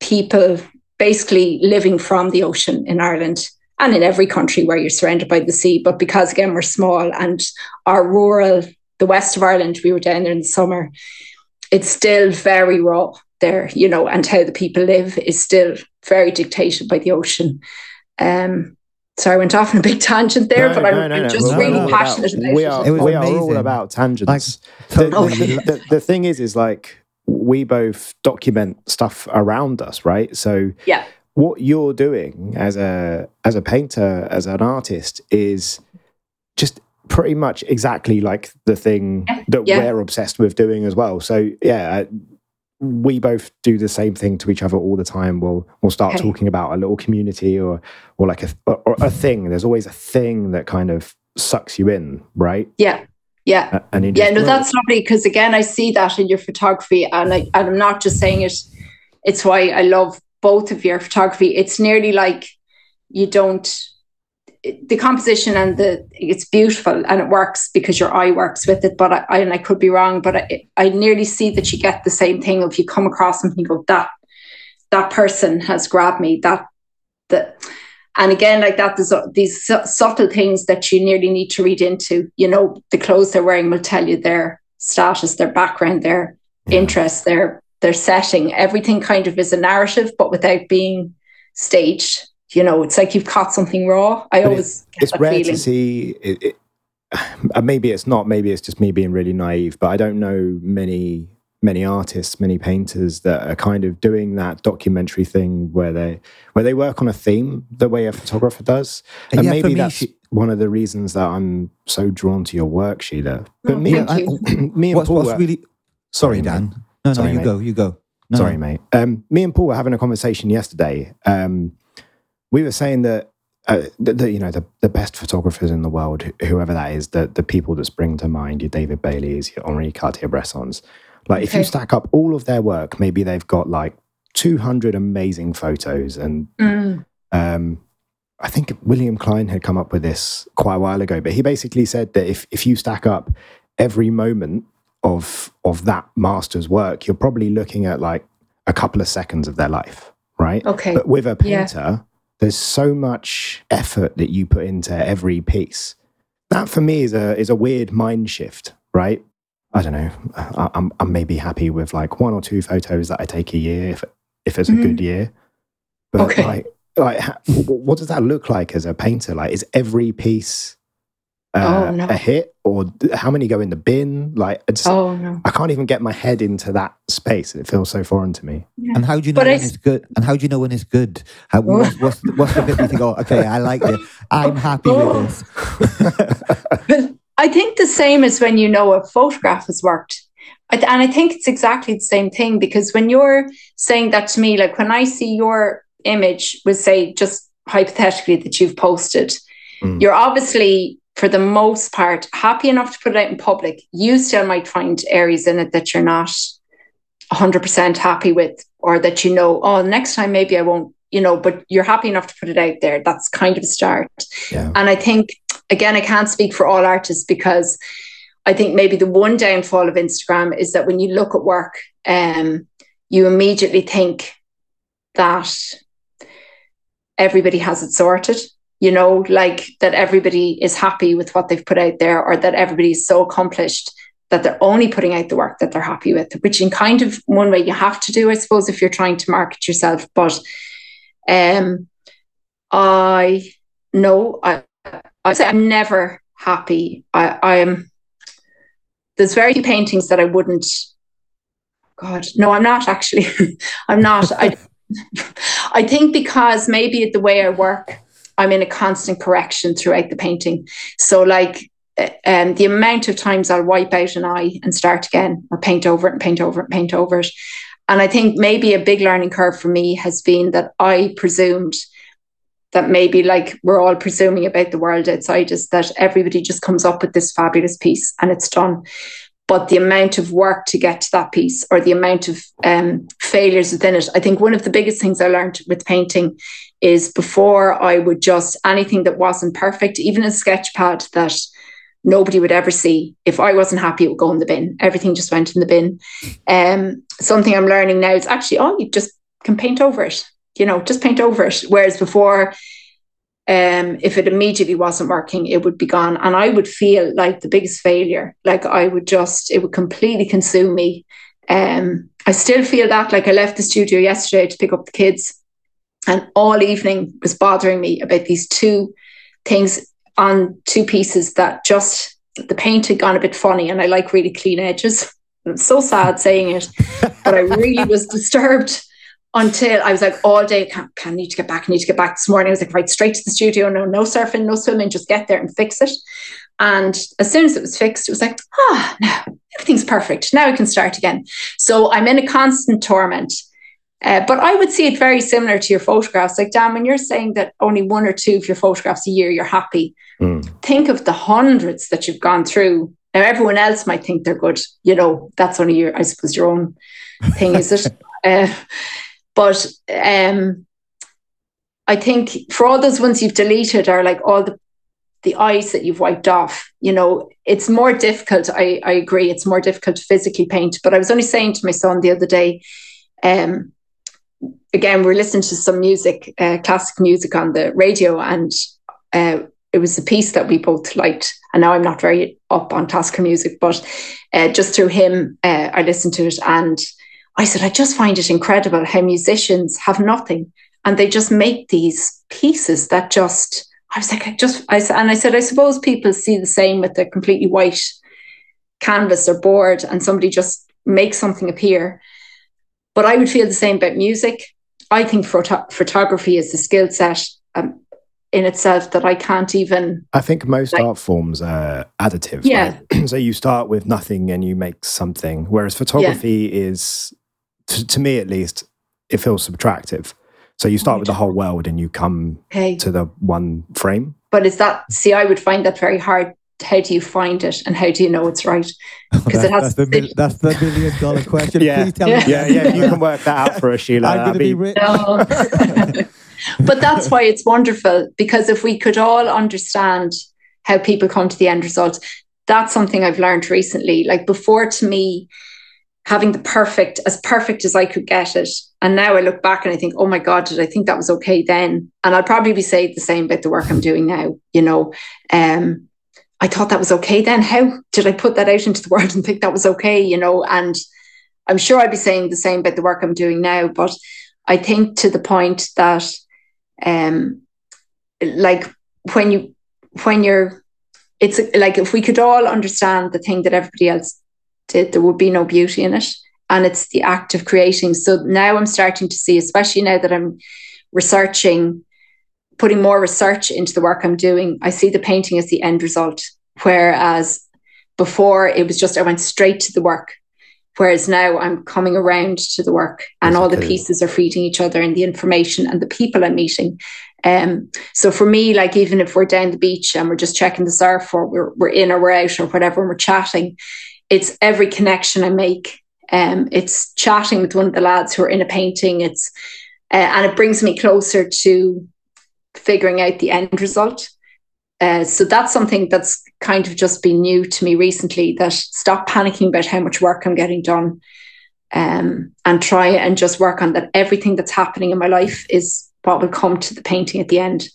people basically living from the ocean in Ireland and in every country where you're surrounded by the sea. But because again we're small and our rural, the west of Ireland, we were down there in the summer, it's still very raw there, you know, and how the people live is still very dictated by the ocean. Um, so I went off on a big tangent there, no, but I'm, no, no, just really passionate about we are, it. We are all about tangents. Like, the, the, the, the thing is, is like we both document stuff around us, right? So yeah what you're doing as a as a painter as an artist is just pretty much exactly like the thing that yeah. we're obsessed with doing as well so yeah we both do the same thing to each other all the time. We'll we'll start okay. talking about a little community or or like a or a thing. There's always a thing that kind of sucks you in right? Yeah. Yeah. And yeah no that's lovely because again i see that in your photography and, I, and i'm not just saying it it's why i love both of your photography, it's nearly like you don't the composition and the it's beautiful and it works because your eye works with it. But I, I and I could be wrong, but I, I nearly see that you get the same thing if you come across something, you go that that person has grabbed me. That that and again like that there's these subtle things that you nearly need to read into. You know, the clothes they're wearing will tell you their status, their background, their yeah. interests, their their setting. Everything kind of is a narrative, but without being staged. You know, it's like you've caught something raw. I but always it's, rare feeling. to see. It, it, *sighs* maybe it's not. Maybe it's just me being really naive. But I don't know many many artists, many painters that are kind of doing that documentary thing where they where they work on a theme the way a photographer does. And yeah, maybe me, that's she, one of the reasons that I'm so drawn to your work, Sile. But oh, me, I, *clears throat* me and what's, Paul what's were, really sorry, Dan. No, Sorry, you mate. go. You go. No. Sorry, mate. Um, me and Paul were having a conversation yesterday. Um, we were saying that, uh, that, you know the, the best photographers in the world, whoever that is, the the people that spring to mind, your David Baileys, your Henri Cartier-Bressons. Like, okay. if you stack up all of their work, maybe they've got like 200 amazing photos. And Mm. um, I think William Klein had come up with this quite a while ago, but he basically said that if, if you stack up every moment of of that master's work, you're probably looking at like a couple of seconds of their life, right? Okay. But with a Yeah. There's so much effort that you put into every piece. That for me is a is a weird mind shift, right? I don't know. I, I'm I'm maybe happy with like one or two photos that I take a year if if it's a Mhm. good year. But Okay. like like what does that look like as a painter? Like is every piece uh, Oh, no. a hit or how many go in the bin? Like it's, Oh no. I can't even get my head into that space. It feels so foreign to me. And how do you know But when I s- it's good? And how do you know when it's good? How, what's, what's, the- what's the bit you think? Oh, okay, I like it. I'm happy Oh. with this. *laughs* I think the same as when you know a photograph has worked. And I think it's exactly the same thing because when you're saying that to me, like when I see your image, with say just hypothetically that you've posted, Mm. you're obviously, for the most part, happy enough to put it out in public. You still might find areas in it that you're not 100% happy with, or that you know, oh, next time maybe I won't, you know, but you're happy enough to put it out there. That's kind of a start. Yeah. And I think, again, I can't speak for all artists because I think maybe the one downfall of Instagram is that when you look at work, um, you immediately think that everybody has it sorted, you know, like that everybody is happy with what they've put out there or that everybody is so accomplished that they're only putting out the work that they're happy with, which in kind of one way you have to do, I suppose, if you're trying to market yourself. But um, I know I I say I'm never happy. I, I am. There's very few paintings that I wouldn't. God, no, I'm not actually. *laughs* I'm not. I. *laughs* I think because maybe the way I work, I'm in a constant correction throughout the painting. So, like, uh, um, the amount of times I'll wipe out an eye and start again, or paint over it and paint over it and paint over it. And I think maybe a big learning curve for me has been that I presumed that maybe like we're all presuming about the world outside us that everybody just comes up with this fabulous piece and it's done. But the amount of work to get to that piece or the amount of um, failures within it, I think one of the biggest things I learned with painting is before I would just anything that wasn't perfect, even a sketch pad that nobody would ever see. If I wasn't happy, it would go in the bin. Everything just went in the bin. Um, something I'm learning now is actually, oh, you just can paint over it you know, just paint over it. Whereas before, um, if it immediately wasn't working, it would be gone. And I would feel like the biggest failure. Like I would just, it would completely consume me. Um, I still feel that. Like I left the studio yesterday to pick up the kids, and all evening was bothering me about these two things on two pieces that just the paint had gone a bit funny, and I like really clean edges. I'm so sad saying it, but I really was disturbed until I was like all day, can, can need to get back, I need to get back this morning. I was like, right, straight to the studio, no, no surfing, no swimming, just get there and fix it. And as soon as it was fixed, it was like, ah, now everything's perfect. Now I can start again. So I'm in a constant torment. Uh, but I would see it very similar to your photographs. Like, Dan, when you're saying that only one or two of your photographs a year, you're happy, Mm. think of the hundreds that you've gone through. Now, everyone else might think they're good. You know, that's only your, I suppose, your own thing, is it? *laughs* Uh, but um, I think for all those ones you've deleted are like all the the eyes that you've wiped off. You know, it's more difficult. I, I agree. It's more difficult to physically paint. But I was only saying to my son the other day, um, again, we are listening to some music, uh, classic music on the radio, and uh, it was a piece that we both liked. And now I'm not very up on classical music, but uh, just through him, uh, I listened to it and I said, I just find it incredible how musicians have nothing and they just make these pieces that just, I was like, I just, I and I said, I suppose people see the same with a completely white canvas or board and somebody just makes something appear. But I would feel the same about music. I think photo- photography is a skill set um, in itself that I can't even. I think most Like- art forms are additive. Yeah. right? *clears throat* so you start with nothing and you make something, whereas photography is, to, to me at least, it feels subtractive. So you start with the whole world and you come to the one frame. but is that, see, I would find that very hard how do you find it and how do you know it's right? *laughs* Because it has. That's the, that's the million dollar *laughs* question. yeah. Please tell yeah. me. yeah, yeah. You can work that out for us, Sile. I'm going to be rich. No. *laughs* but that's why it's wonderful because if we could all understand how people come to the end result, that's something I've learned recently. Like before, to me, having the perfect, as perfect as I could get it. And now I look back and I think, oh my God, did I think that was okay then? And I'll probably be saying the same about the work I'm doing now. You know, um, I thought that was okay then. How did I put that out into the world and think that was okay? You know, and I'm sure I'd be saying the same about the work I'm doing now. But I think to the point that, um, like when you when you're, it's like if we could all understand the thing that everybody else did, there would be no beauty in it. And it's the act of creating. So now I'm starting to see, especially now that I'm researching, putting more research into the work I'm doing, I see the painting as the end result. Whereas before it was just I went straight to the work. Whereas now I'm coming around to the work and all the pieces are feeding each other and the information and the people I'm meeting. Um, so for me, like even if we're down the beach and we're just checking the surf or we're, we're in or we're out or whatever, and we're chatting, it's every connection I make. Um, it's chatting with one of the lads who are in a painting. It's uh, and it brings me closer to figuring out the end result. Uh, so that's something that's kind of just been new to me recently. That stop panicking about how much work I'm getting done, um, and try and just work on that. Everything that's happening in my life is what will come to the painting at the end.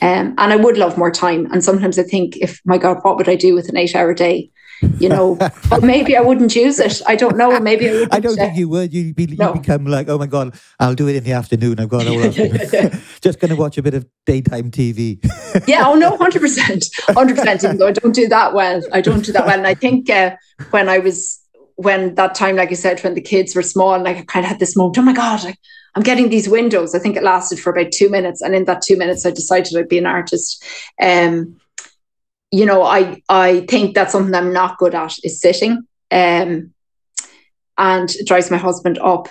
Um, and I would love more time. And sometimes I think, if my God, what would I do with an eight-hour day? You know, but maybe I wouldn't use it. I don't know. Maybe I, *laughs* I don't think you would. You be, no. become like, oh my god, I'll do it in the afternoon. I've got all *laughs* just going to watch a bit of daytime TV. *laughs* yeah. Oh no, hundred percent, hundred percent. Even though I don't do that well, I don't do that well. And I think uh, when I was when that time, like I said, when the kids were small, like I kind of had this moment. Oh my god, like, I'm getting these windows. I think it lasted for about two minutes, and in that two minutes, I decided I'd be an artist. Um, you know, I I think that's something I'm not good at is sitting. Um, and it drives my husband up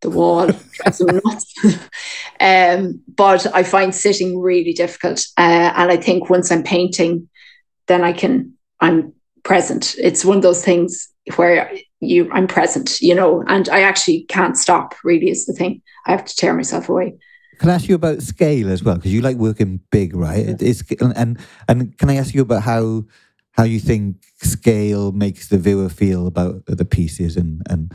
the wall, *laughs* drives him nuts. *laughs* um, but I find sitting really difficult. Uh, and I think once I'm painting, then I can I'm present. It's one of those things where you I'm present, you know, and I actually can't stop. Really, is the thing. I have to tear myself away. Can I ask you about scale as well? Because you like working big, right? Yeah. It's, and and can I ask you about how how you think scale makes the viewer feel about the pieces and and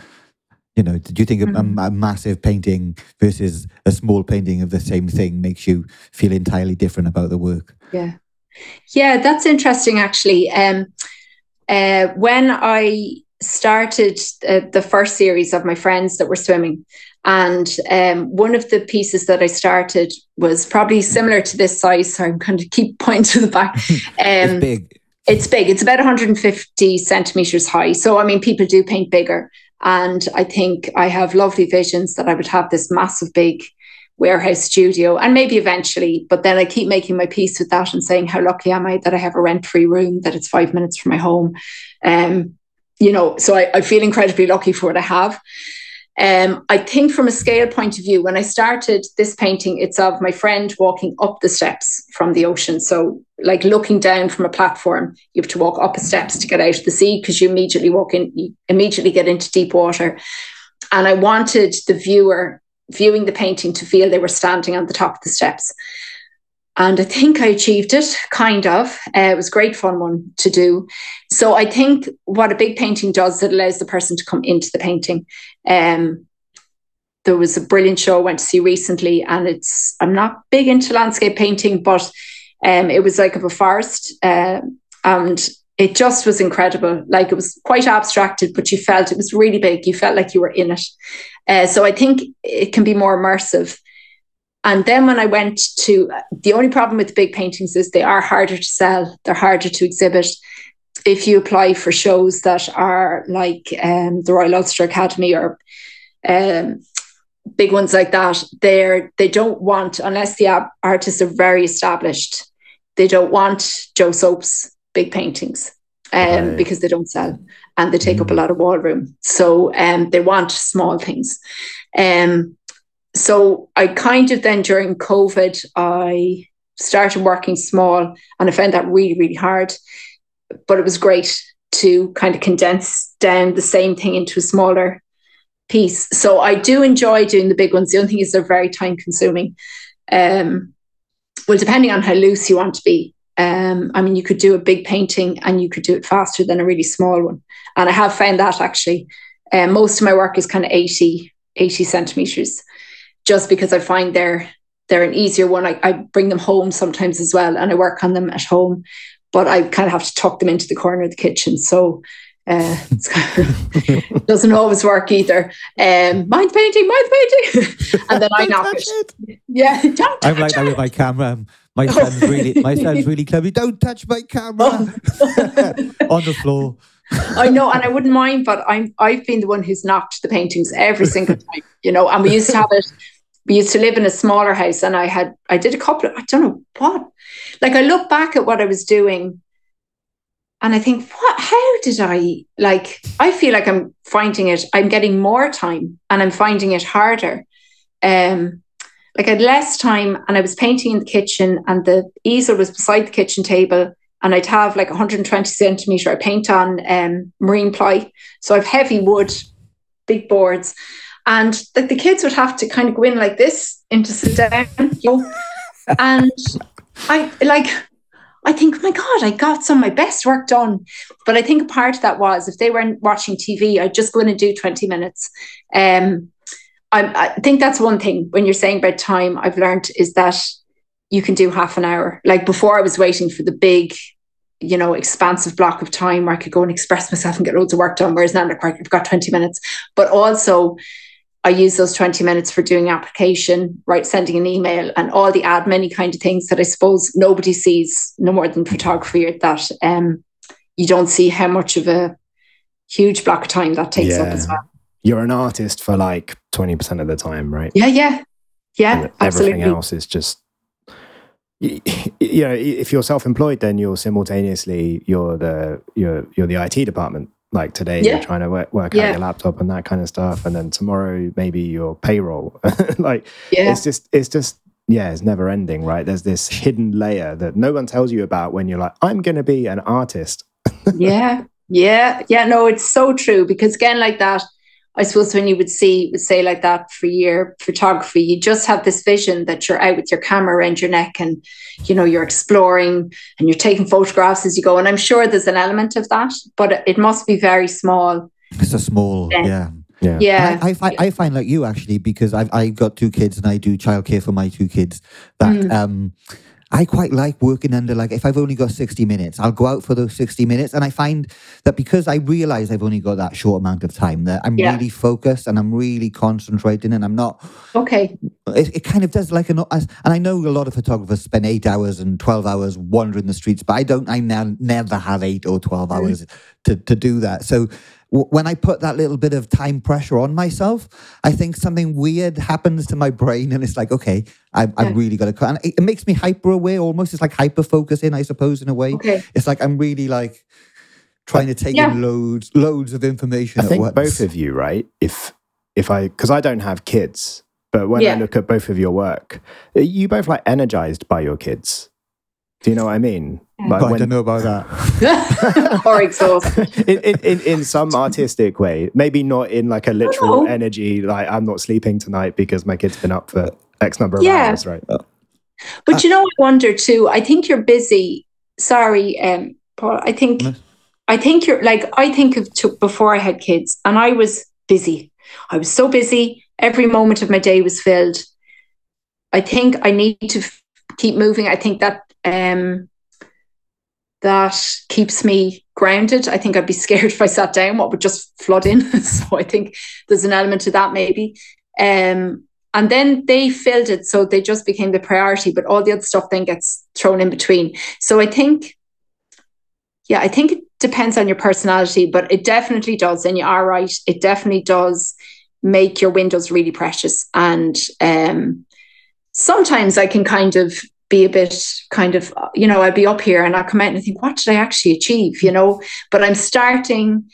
you know, do you think mm-hmm. a, a, massive painting versus a small painting of the same thing makes you feel entirely different about the work? Yeah, yeah, that's interesting. Actually, um, uh, when I started uh, the first series of my friends that were swimming, and um, one of the pieces that I started was probably similar to this size. So I'm going to keep *laughs* pointing to the back. *laughs* Um, it's big. It's big. It's about 150 centimeters high. So, I mean, people do paint bigger. And I think I have lovely visions that I would have this massive, big warehouse studio and maybe eventually. But then I keep making my peace with that and saying, how lucky am I that I have a rent free room, that it's five minutes from my home. Um, you know, so I, I feel incredibly lucky for what I have. Um, I think from a scale point of view, when I started this painting, it's of my friend walking up the steps from the ocean. So, like looking down from a platform, you have to walk up the steps to get out of the sea because you immediately walk in, you immediately get into deep water. And I wanted the viewer viewing the painting to feel they were standing on the top of the steps. And I think I achieved it, kind of. Uh, it was great fun one to do. So I think what a big painting does, it allows the person to come into the painting. Um, there was a brilliant show I went to see recently, and it's I'm not big into landscape painting, but um, it was like of a forest, uh, and it just was incredible. Like it was quite abstracted, but you felt it was really big. You felt like you were in it. Uh, so I think it can be more immersive. And then when I went to the only problem with the big paintings is they are harder to sell, they're harder to exhibit. If you apply for shows that are like um, the Royal Ulster Academy or um, big ones like that, they're they don't want unless the artists are very established. They don't want Joe Soap's big paintings um, right. because they don't sell and they take mm. up a mm. lot of wall room. So um, they want small things. Um, so I kind of then during COVID, I started working small and I found that really, really hard. but it was great to kind of condense down the same thing into a smaller piece. So I do enjoy doing the big ones. The only thing is they're very time consuming. Um, well, depending on how loose you want to be. Um, I mean, you could do a big painting and you could do it faster than a really small one. And I have found that actually. Um, most of my work is kind of 80, 80 centimeters, just because I find they're they're an easier one. I, I bring them home sometimes as well, and I work on them at home, but I kind of have to tuck them into the corner of the kitchen. So uh, it *laughs* doesn't always work either. Um, mind painting, mind painting, *laughs* and then I knock it. it. Yeah, *laughs* I'm like that with my camera. My son's really, my son's really clever. Don't touch my camera on the floor. I know, and I wouldn't mind, but I'm I've been the one who's knocked the paintings every single *laughs* time, you know. And we used to have it. We used to live in a smaller house, and I had I did a couple of I don't know what. Like I look back at what I was doing, and I think, what? How did I like? I feel like I'm finding it. I'm getting more time, and I'm finding it harder. Um, like I had less time, and I was painting in the kitchen, and the easel was beside the kitchen table and I'd have like 120 centimeter. I paint on um, marine ply, so I've heavy wood, big boards, and like the kids would have to kind of go in like this into sit down, you know? *laughs* and I like. I think, my God, I got some of my best work done. But I think a part of that was if they weren't watching TV, I'd just go in and do 20 minutes. Um, I, I think that's one thing when you're saying about time, I've learned is that you can do half an hour. Like before, I was waiting for the big, you know, expansive block of time where I could go and express myself and get loads of work done. Whereas now, like, I've got 20 minutes. But also, I use those 20 minutes for doing application, right, sending an email, and all the admin kind of things that I suppose nobody sees no more than photography that um, you don't see how much of a huge block of time that takes yeah. up as well. You're an artist for like 20% of the time, right? Yeah, yeah. Yeah, and everything absolutely. else is just you know if you're self-employed then you're simultaneously you're the you're you're the IT department. Like today yeah. you're trying to work, work yeah. out your laptop and that kind of stuff. And then tomorrow maybe your payroll. *laughs* Like yeah. it's just it's just yeah it's never ending right? There's this hidden layer that no one tells you about when you're like i'm going to be an artist. *laughs* Yeah. Yeah. Yeah. No it's so true. Because again like that I suppose when you would see would say like that for your photography, you just have this vision that you're out with your camera around your neck and you know you're exploring and you're taking photographs as you go. And I'm sure there's an element of that, but it must be very small. It's a small, yeah. Yeah. yeah. I, I, find, I find like you actually because I've I've got two kids and I do childcare for my two kids that mm. um I quite like working under like if I've only got 60 minutes, I'll go out for those 60 minutes. And I find that because I realize I've only got that short amount of time, that I'm yeah. really focused and I'm really concentrating and I'm not okay. It, it kind of does like an and I know a lot of photographers spend eight hours and 12 hours wandering the streets, but I don't I now never have eight or 12 mm. hours mm. to, to do that. So when I put that little bit of time pressure on myself, I think something weird happens to my brain, and it's like, okay, I, yeah. I really got to cut. And it, it, makes me hyper aware, almost. It's like hyper focusing, I suppose, in a way. Okay. It's like I'm really like trying to take yeah. in loads, loads of information. I think once. both of you, right? If if I, because I don't have kids, but when yeah. I look at both of your work, you both like energized by your kids. Do you know what I mean? Like when, I don't know about that. *laughs* or exhausted. *laughs* In, in, in, some artistic way, maybe not in like a oh, literal energy, like I'm not sleeping tonight because my kid's been up for X number of yeah. hours, right? But uh, you know, I wonder too. I think you're busy. Sorry, um, Paul. I think, I think you're like I think of to, before I had kids, and I was busy. I was so busy. Every moment of my day was filled. I think I need to f- keep moving. I think that um, that keeps me grounded. I think I'd be *laughs* scared if I sat down, what would just flood in. *laughs* so I think there's an element to that maybe. Um, and then they filled it, so they just became the priority, but all the other stuff then gets thrown in between. So I think, yeah, I think it depends on your personality, but it definitely does. And you are right, it definitely does make your windows really precious. And um, sometimes I can kind of be a bit kind of, you know, I'd be up here and I'd come out and I think, what did I actually achieve? You know, but I'm starting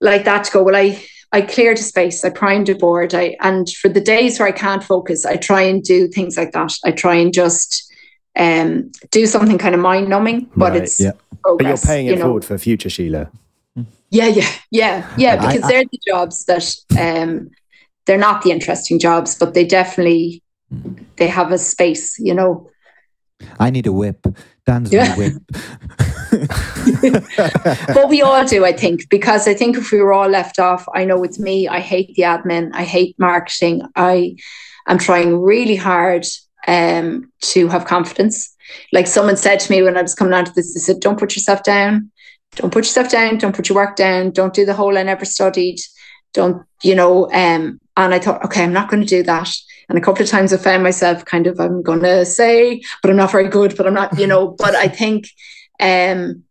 like that to go, well, I I cleared a space, I primed a board, I and for the days where I can't focus, I try and do things like that. I try and just um, do something kind of mind numbing, but Right, it's yeah. But you're progress, paying you it know. forward for future Sile. Yeah, yeah, yeah, yeah. I- Because I- they're the jobs that um, they're not the interesting jobs, but they definitely they have a space. You know, I need a whip. Dan's Yeah. my whip. *laughs* *laughs* but we all do, I think, because I think if we were all left off, I know it's me. I hate the admin. I hate marketing. I am trying really hard um, to have confidence. Like someone said to me when I was coming onto this, they said, "Don't put yourself down. Don't put yourself down. Don't put your work down. Don't do the whole I never studied. Don't you know?" Um, and I thought, okay, I'm not going to do that. And a couple of times I found myself kind of, I'm going to say, but I'm not very good. But I'm not, you know. But I think um,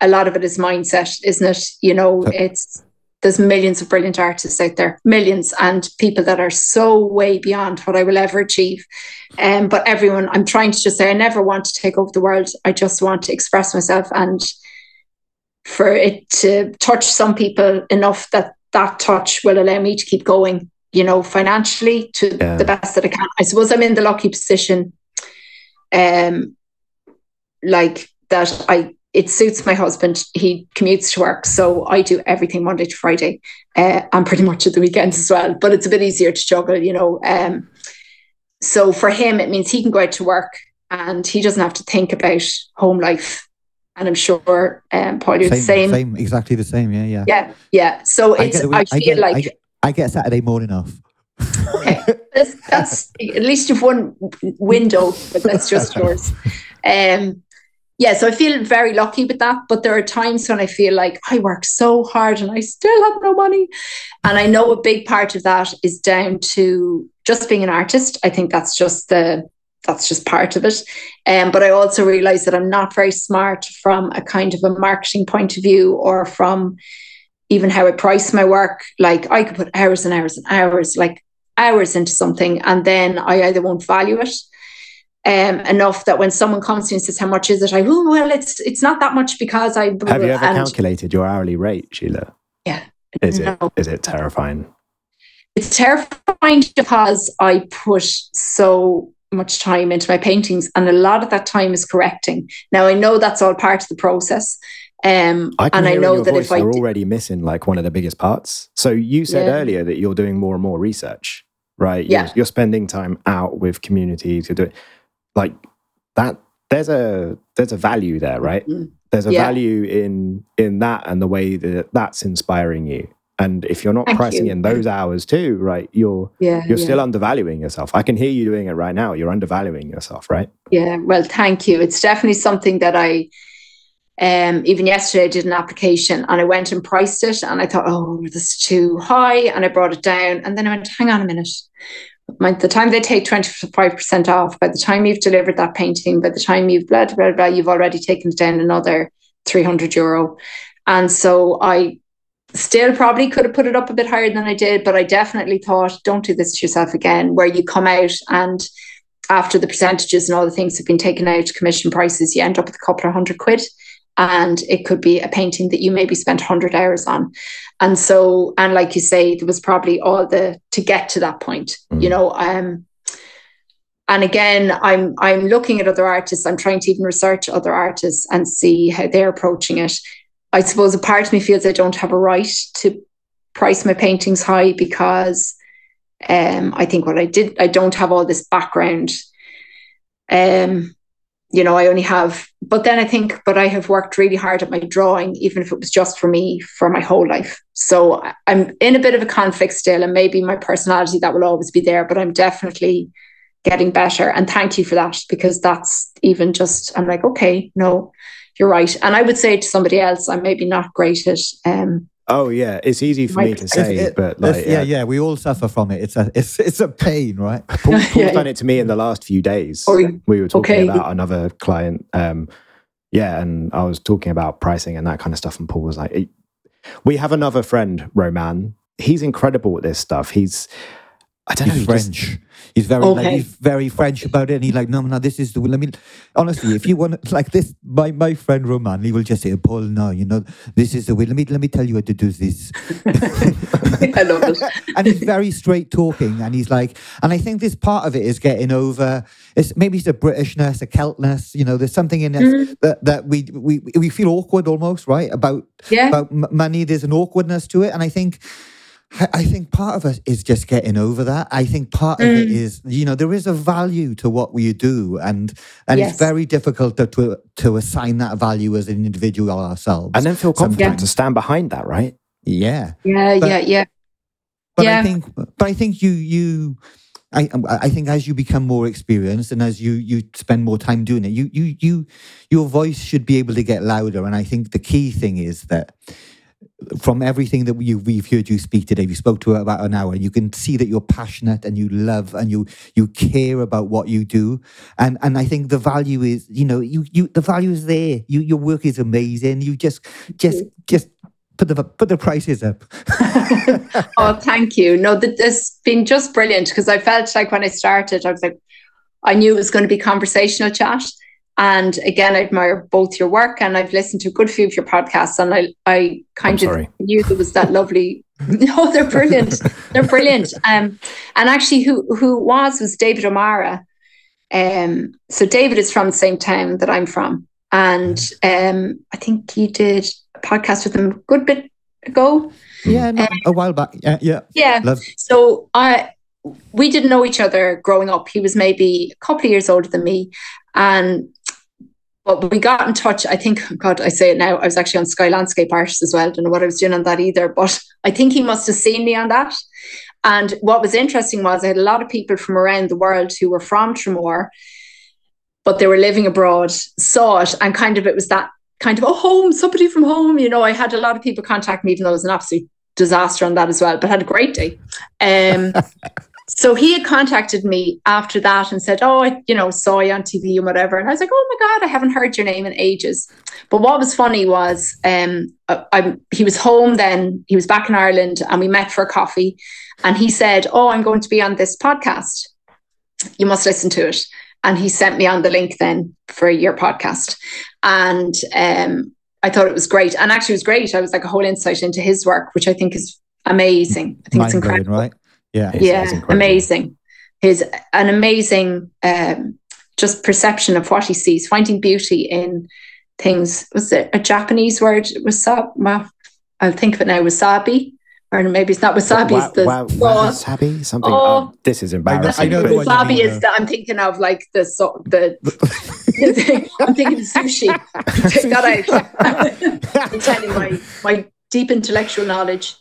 a lot of it is mindset, isn't it? You know, it's there's millions of brilliant artists out there, millions, and people that are so way beyond what I will ever achieve. Um, but everyone, I'm trying to just say, I never want to take over the world. I just want to express myself and for it to touch some people enough that that touch will allow me to keep going, you know, financially to Yeah. the best that I can. I suppose I'm in the lucky position, um, like that I it suits my husband. He commutes to work, so I do everything Monday to Friday, uh, and pretty much at the weekends as well. But it's a bit easier to juggle, you know. Um, so for him, it means he can go out to work and he doesn't have to think about home life. And I'm sure um, Paul, you're the same, same. same, exactly the same. Yeah, yeah. Yeah, yeah. So I it's I, week- feel I get, like I get, I get Saturday morning off. okay, that's, that's at least you've one window, but that's just yours. *laughs* Um, yeah, so I feel very lucky with that. But there are times when I feel like I work so hard and I still have no money. And I know a big part of that is down to just being an artist. I think that's just the that's just part of it. Um, but I also realize that I'm not very smart from a kind of a marketing point of view or from even how I price my work. Like I could put hours and hours and hours, like hours into something, and then I either won't value it um, enough that when someone comes to me and says, "How much is it?" I, oh well, it's it's not that much because I. Have you ever and calculated your hourly rate, Sile? Yeah. Is it No. is it terrifying? it's terrifying because I put so much time into my paintings, and a lot of that time is correcting. Now I know that's all part of the process, um, I and I know that if I you're already missing like one of the biggest parts. So you said Yeah. earlier that you're doing more and more research, right? Yeah. You're, you're spending time out with communities. You're doing like that. There's a there's a value there, right? Mm. There's a Yeah. value in in that and the way that that's inspiring you. And if you're not Thank pricing you. in those hours too, right? You're yeah, you're yeah. still undervaluing yourself. I can hear you doing it right now. You're undervaluing yourself, right? Yeah, well, thank you. It's definitely something that I, um, even yesterday I did an application and I went and priced it and I thought, oh, this is too high, and I brought it down, and then I went, hang on a minute. By the time they take twenty five percent off, by the time you've delivered that painting, by the time you've blah blah blah, you've already taken down another three hundred euro, and so I still probably could have put it up a bit higher than I did, but I definitely thought, don't do this to yourself again, where you come out and after the percentages and all the things have been taken out, commission prices, you end up with a couple of hundred quid. And it could be a painting that you maybe spent 100 hours on. And so, and like you say, there was probably all the to get to that point, Mm. you know. Um, and again, I'm I'm looking at other artists. I'm trying to even research other artists and see how they're approaching it. I suppose a part of me feels I don't have a right to price my paintings high because um, I think what I did, I don't have all this background. Um, you know, I only have, but then I think, but I have worked really hard at my drawing, even if it was just for me for my whole life. So I'm in a bit of a conflict still, and maybe my personality that will always be there, but I'm definitely getting better. And thank you for that because that's even just, I'm like, okay, no, you're right. And I would say to somebody else, I'm maybe not great at, um, Oh yeah, it's easy for Might me to say, it- but like yeah, yeah, yeah, we all suffer from it. It's a, it's, it's a pain, right? *laughs* Paul, *laughs* Paul's Yeah, done it to me in the last few days. Or- we were talking okay. about another client. Um, yeah, and I was talking about pricing and that kind of stuff, and Paul was like, "Eh, "We have another friend, Romain. He's incredible at this stuff. He's I don't know. He's he just- French. He's very like, he's very French about it, and he's like, no, no, this is the. I mean, honestly, if you want like this, my my friend Romain, he will just say, Paul, no, you know, this is the way. Let me let me tell you how to do this. *laughs* I love it. *laughs* and he's very straight talking, and he's like, and I think this part of it is getting over. It's maybe it's a Britishness, a Celtness. You know, there's something in us Mm. that that we we we feel awkward almost, right? About Yeah. about m- money. There's an awkwardness to it, and I think. I- I think part of it is just getting over that. I think part of it Mm. is, you know, there is a value to what we do, and and Yes. it's very difficult to, to to assign that value as an individual ourselves. and then feel confident Yeah. to stand behind that, right? yeah, Yeah, But- yeah, yeah. but Yeah. I think, but I think you you, I I think as you become more experienced and as you you spend more time doing it, you you you your voice should be able to get louder. And I think the key thing is that from everything that you we've heard you speak today, we spoke to her about an hour. You can see that you're passionate and you love and you you care about what you do. And and I think the value is, you know, you you the value is there. You your work is amazing. You just just just put the put the prices up. *laughs* oh, thank you. No, has been just brilliant because I felt like when I started, I was like, I knew it was going to be conversational chat. And again, I admire both your work and I've listened to a good few of your podcasts and I, I kind I'm of sorry. knew there was that lovely. *laughs* no, they're brilliant. They're brilliant. Um, and actually, who who was was David O'Mara. Um, so David is from the same town that I'm from, and um, I think you did a podcast with him a good bit ago. Yeah, no, a while back. Yeah, yeah. Yeah, Love. so I we didn't know each other growing up. He was maybe a couple of years older than me, and but we got in touch. I think, God, I say it now. I was actually on Sky Landscape Artists as well. Don't know what I was doing on that either, but I think he must have seen me on that. And what was interesting was I had a lot of people from around the world who were from Tramore, but they were living abroad, saw it, and kind of it was that kind of oh home, somebody from home. You know, I had a lot of people contact me, even though it was an absolute disaster on that as well, but had a great day. Um, *laughs* so he had contacted me after that and said, "Oh, I, you know, saw you on TV and whatever." And I was like, "Oh my god, I haven't heard your name in ages." But what was funny was, um, I, I, he was home then. He was back in Ireland, and we met for a coffee. And he said, "Oh, I'm going to be on this podcast. You must listen to it." And he sent me on the link then for your podcast, and um, I thought it was great. And actually, it was great. I was like a whole insight into his work, which I think is amazing. I think it's Mind blowing, incredible right? Yeah. It's- it's yeah, incredible. amazing. His an amazing um, just perception of what he sees, finding beauty in things. Was it a Japanese word? Wasabi. Well, I'll think of it now. Wasabi, or maybe it's not wasabi. Wa- it's the wa- sauce. wasabi? Something. Oh. oh, this is embarrassing. I know but- the one you Wasabi mean, is that I'm thinking of like the so, the. *laughs* *laughs* I'm thinking of sushi. Take that out. I'm telling my my deep intellectual knowledge.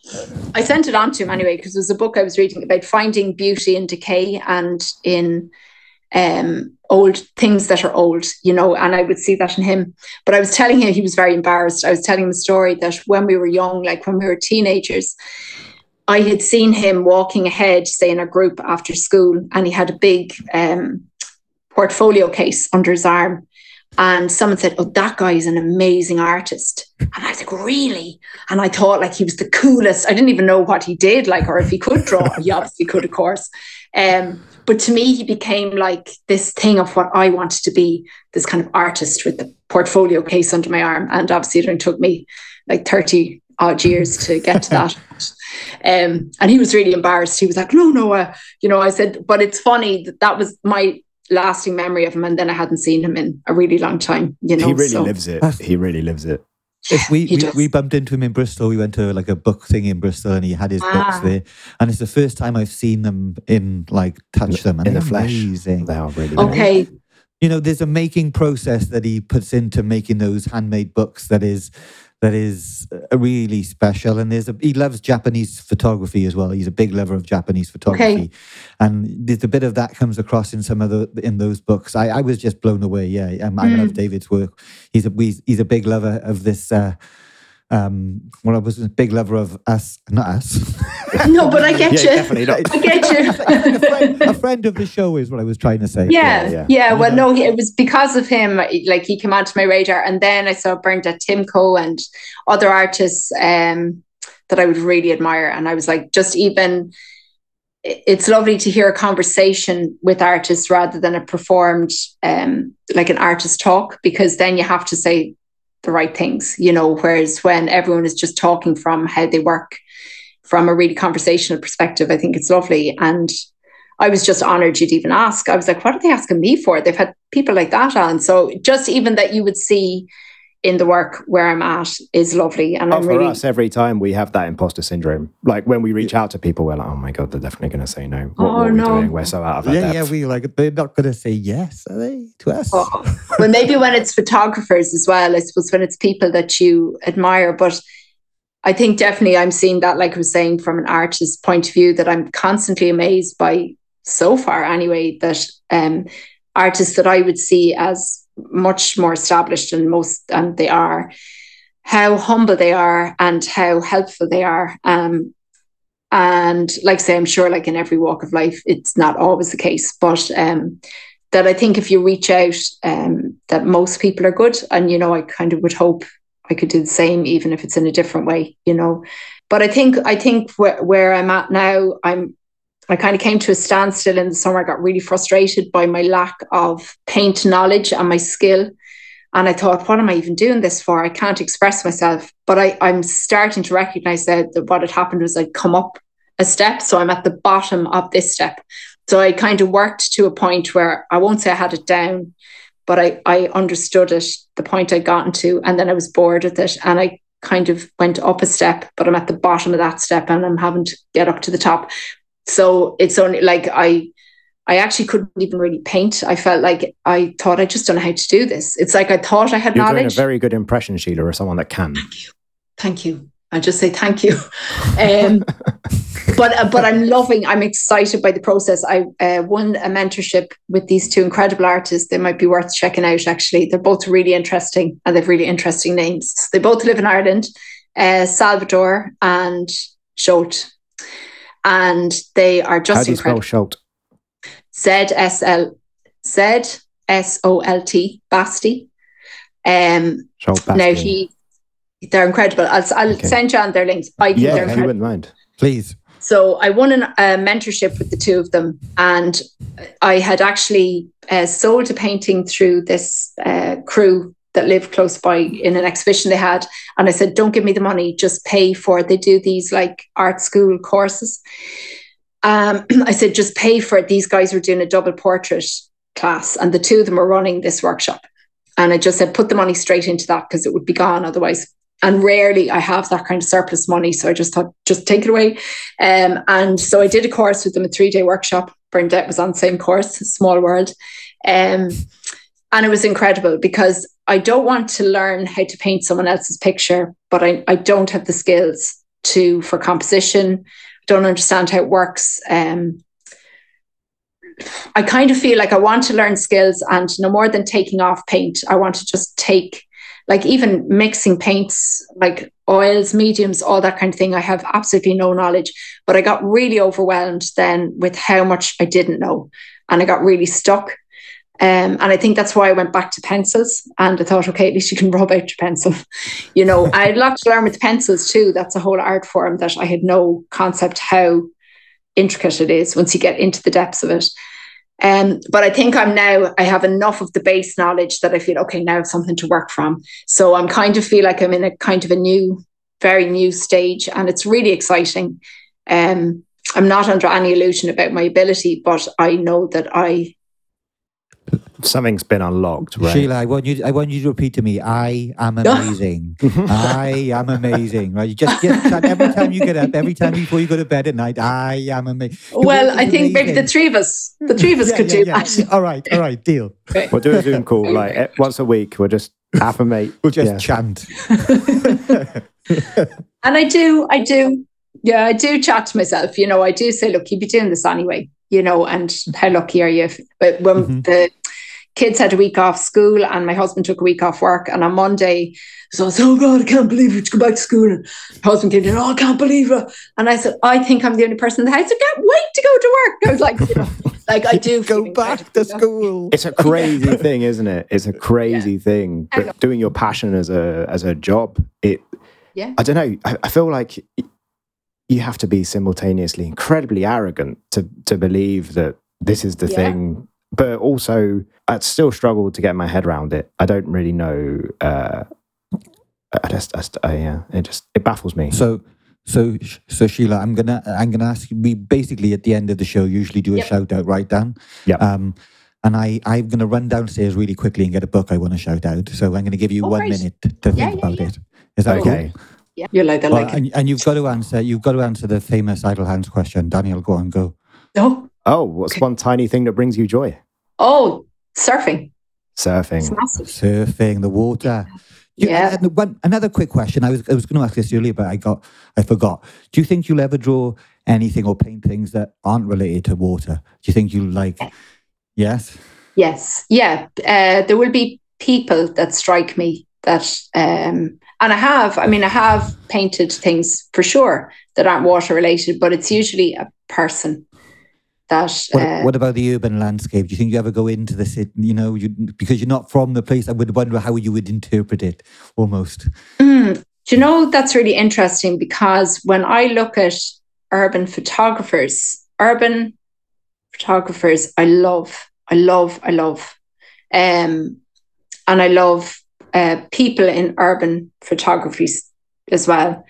I sent it on to him anyway because it was a book I was reading about finding beauty in decay and in um, old things that are old, you know, and I would see that in him. But I was telling him he was very embarrassed. I was telling him a story that when we were young, like when we were teenagers, I had seen him walking ahead, say in a group after school, and he had a big um, portfolio case under his arm. And someone said, Oh, that guy is an amazing artist. And I was like, Really? And I thought like he was the coolest. I didn't even know what he did, like, or if he could draw. he *laughs* obviously could, of course. Um, but to me, he became like this thing of what I wanted to be this kind of artist with the portfolio case under my arm. And obviously, it only took me like 30 odd years to get to that. *laughs* Um, and he was really embarrassed. He was like, no, no, uh, you know, I said, but it's funny that that was my lasting memory of him. And then I hadn't seen him in a really long time, you know. he really so, lives it. He really lives it. If we, we, we bumped into him in Bristol. We went to like a book thing in Bristol, and he had his books Ah. there. And it's the first time I've seen them in like touch them and in the they're flesh. Amazing. They are really. nice. Okay. You know, there's a making process that he puts into making those handmade books that is that is really special. And there's a he loves Japanese photography as well. He's a big lover of Japanese photography, and there's a bit of that comes across in some of the in those books. I, I was just blown away. Yeah, um, I Mm. love David's work. He's a he's, he's a big lover of this. Uh, um, well, I was a big lover of us, not us. *laughs* No, but I *laughs* get Yeah, you. definitely not. I get *laughs* a, friend, you. a friend of the show is what I was trying to say. Yeah, yeah. yeah, Well, You no, he, it was because of him. Like he came onto my radar, and then I saw Bernadette Timko and other artists um, that I would really admire. And I was like, just even it's lovely to hear a conversation with artists rather than a performed um, like an artist talk because then you have to say the right things you know whereas when everyone is just talking from how they work from a really conversational perspective i think it's lovely. And i was just honored you'd even ask. I was like what are they asking me for? They've had people like that on. So just even that you would see in the work where I'm at is lovely. And oh, I'm for really us, every time we have that imposter syndrome. Like when we reach out to people, we're like, "Oh my god, they're definitely going to say no. What, Oh, what are we no. doing? We're so out of our Yeah, depth." yeah, we like they're not going to say yes, are they, to us? Oh, well, maybe when it's photographers as well, I suppose when it's people that you admire. But I think definitely I'm seeing that, like I was saying, from an artist's point of view, that I'm constantly amazed by so far, anyway, that um, artists that I would see as much more established than most, and they are, how humble they are and how helpful they are. Um, and like say, I'm sure, like in every walk of life, it's not always the case, but um, that I think if you reach out, um, that most people are good. And, you know, I kind of would hope I could do the same, even if it's in a different way, you know. But I think, I think where, where I'm at now, I'm, I kind of came to a standstill in the summer. I got really frustrated by my lack of paint knowledge and my skill. And I thought, what am I even doing this for? I can't express myself. But I, I'm starting to recognize that, that what had happened was I'd come up a step. So I'm at the bottom of this step. So I kind of worked to a point where I won't say I had it down, but I, I understood it, the point I'd gotten to, and then I was bored with it. And I kind of went up a step, but I'm at the bottom of that step and I'm having to get up to the top. So it's only like I I actually couldn't even really paint. I felt like I thought I just don't know how to do this. It's like I thought I had You're doing a very good impression, Sile, or someone that can. thank you. Thank you i just say thank you. Um, *laughs* but uh, but I'm loving. I'm excited by the process. I uh, won a mentorship with these two incredible artists. They might be worth checking out. Actually, they're both really interesting and they've really interesting names. They both live in Ireland, uh, Salvador and Zsolt, and they are How just do you spell incredible. Zsolt? Z S L Z S O L T Basti. Um, now he, they're incredible. I'll, I'll Okay. send you on their links. I think Yeah, they're if you wouldn't mind. Please. So I won an, a mentorship with the two of them, and I had actually uh, sold a painting through this uh, crew that lived close by in an exhibition they had. And I said, "Don't give me the money; just pay for it." They do these like art school courses. Um, *clears throat* I said, "Just pay for it." These guys were doing a double portrait class, and the two of them were running this workshop. And I just said, "Put the money straight into that because it would be gone otherwise." And rarely I have that kind of surplus money, so I just thought, just take it away. Um, and so I did a course with them, a three day workshop. Bernadette was on the same course, Small World. Um, and it was incredible because I don't want to learn how to paint someone else's picture, but I, I don't have the skills to for composition. I don't understand how it works. Um, I kind of feel like I want to learn skills and no more than taking off paint, I want to just take like even mixing paints, like oils, mediums, all that kind of thing. I have absolutely no knowledge, but I got really overwhelmed then with how much I didn't know. And I got really stuck. Um, and I think that's why I went back to pencils and I thought, okay, at least you can *laughs* rub out your pencil. you know, I had a lot to learn with pencils too. That's a whole art form that I had no concept how intricate it is once you get into the depths of it. Um, but I think I'm now, I have enough of the base knowledge that I feel, okay, now I have something to work from. So I'm kind of feel like I'm in a kind of a new, very new stage and it's really exciting. Um, I'm not under any illusion about my ability, but I know that I, Something's been unlocked, right? Sile, I want you. I want you to repeat to me. I am *laughs* amazing. I am amazing. Right? You just get that every time you get up, every time before you go to bed at night. I am amazing. well, I think maybe the three of us, the three of us could do that. All right, all right, deal. We'll do a Zoom call *laughs* like eh, once a week. We'll just affirmate. We'll just Yeah. chant. *laughs* And I do, I do, yeah, I do chat to myself. You know, I do say, look, you'd be doing this anyway, you know, and how lucky are you? If, but when Mhm. the kids had a week off school and my husband took a week off work, and on Monday, so I said, oh God, I can't believe it. To go back to school. And my husband came in, oh, I can't believe it. And I said, I think I'm the only person in the house who can't wait to go to work. I was like, you *laughs* know, like I do Go back to school. It's a crazy thing, isn't it? It's a crazy thing. But doing your passion as a as a job, it Yeah. I don't know. I, I feel like you have to be simultaneously incredibly arrogant to to believe that this is the Yeah. thing, but also I still struggle to get my head around it. I don't really know. Uh, I just, I, just- I, yeah, it just it baffles me. So, so, so Sile, I'm gonna, I'm gonna ask you. We basically at the end of the show usually do a Yep. shout out, right, Dan? Yep. Um, and I, I'm gonna run downstairs really quickly and get a book I want to shout out. So I'm gonna give you Oh, one great. minute to Yeah, think yeah, about yeah. it. Is that okay. cool? Yeah, you're like that. Well, like and, and you've got to answer. You've got to answer the famous idle hands question. Daniel, go on, go. no. Oh, what's one tiny thing that brings you joy? Oh, surfing. Surfing. massive. Surfing, the water. You- Yeah. one, another quick question. I was I was going to ask this earlier, but I got I forgot. Do you think you'll ever draw anything or paint things that aren't related to water? Do you think you like? Yes. Yes. Yeah. Uh, there will be people that strike me that, um, and I have, I mean, I have painted things for sure that aren't water related, but it's usually a person that, What, uh, what about the urban landscape? Do you think you ever go into the city? You know, you because you're not from the place. I would wonder how you would interpret it. Almost. Mm, do you know that's really interesting because when I look at urban photographers, urban photographers, I love, I love, I love, um, and I love uh, people in urban photography as well.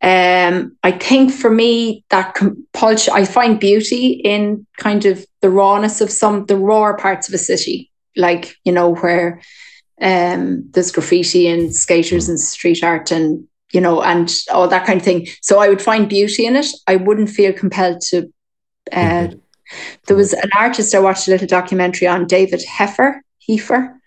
Um, I think for me that compulsion, I find beauty in kind of the rawness of some the rawer parts of a city, like you know where um, there's graffiti and skaters and street art and you know and all that kind of thing. So I would find beauty in it. I wouldn't feel compelled to. Uh, there was an artist I watched a little documentary on, David Hepher, Heifer,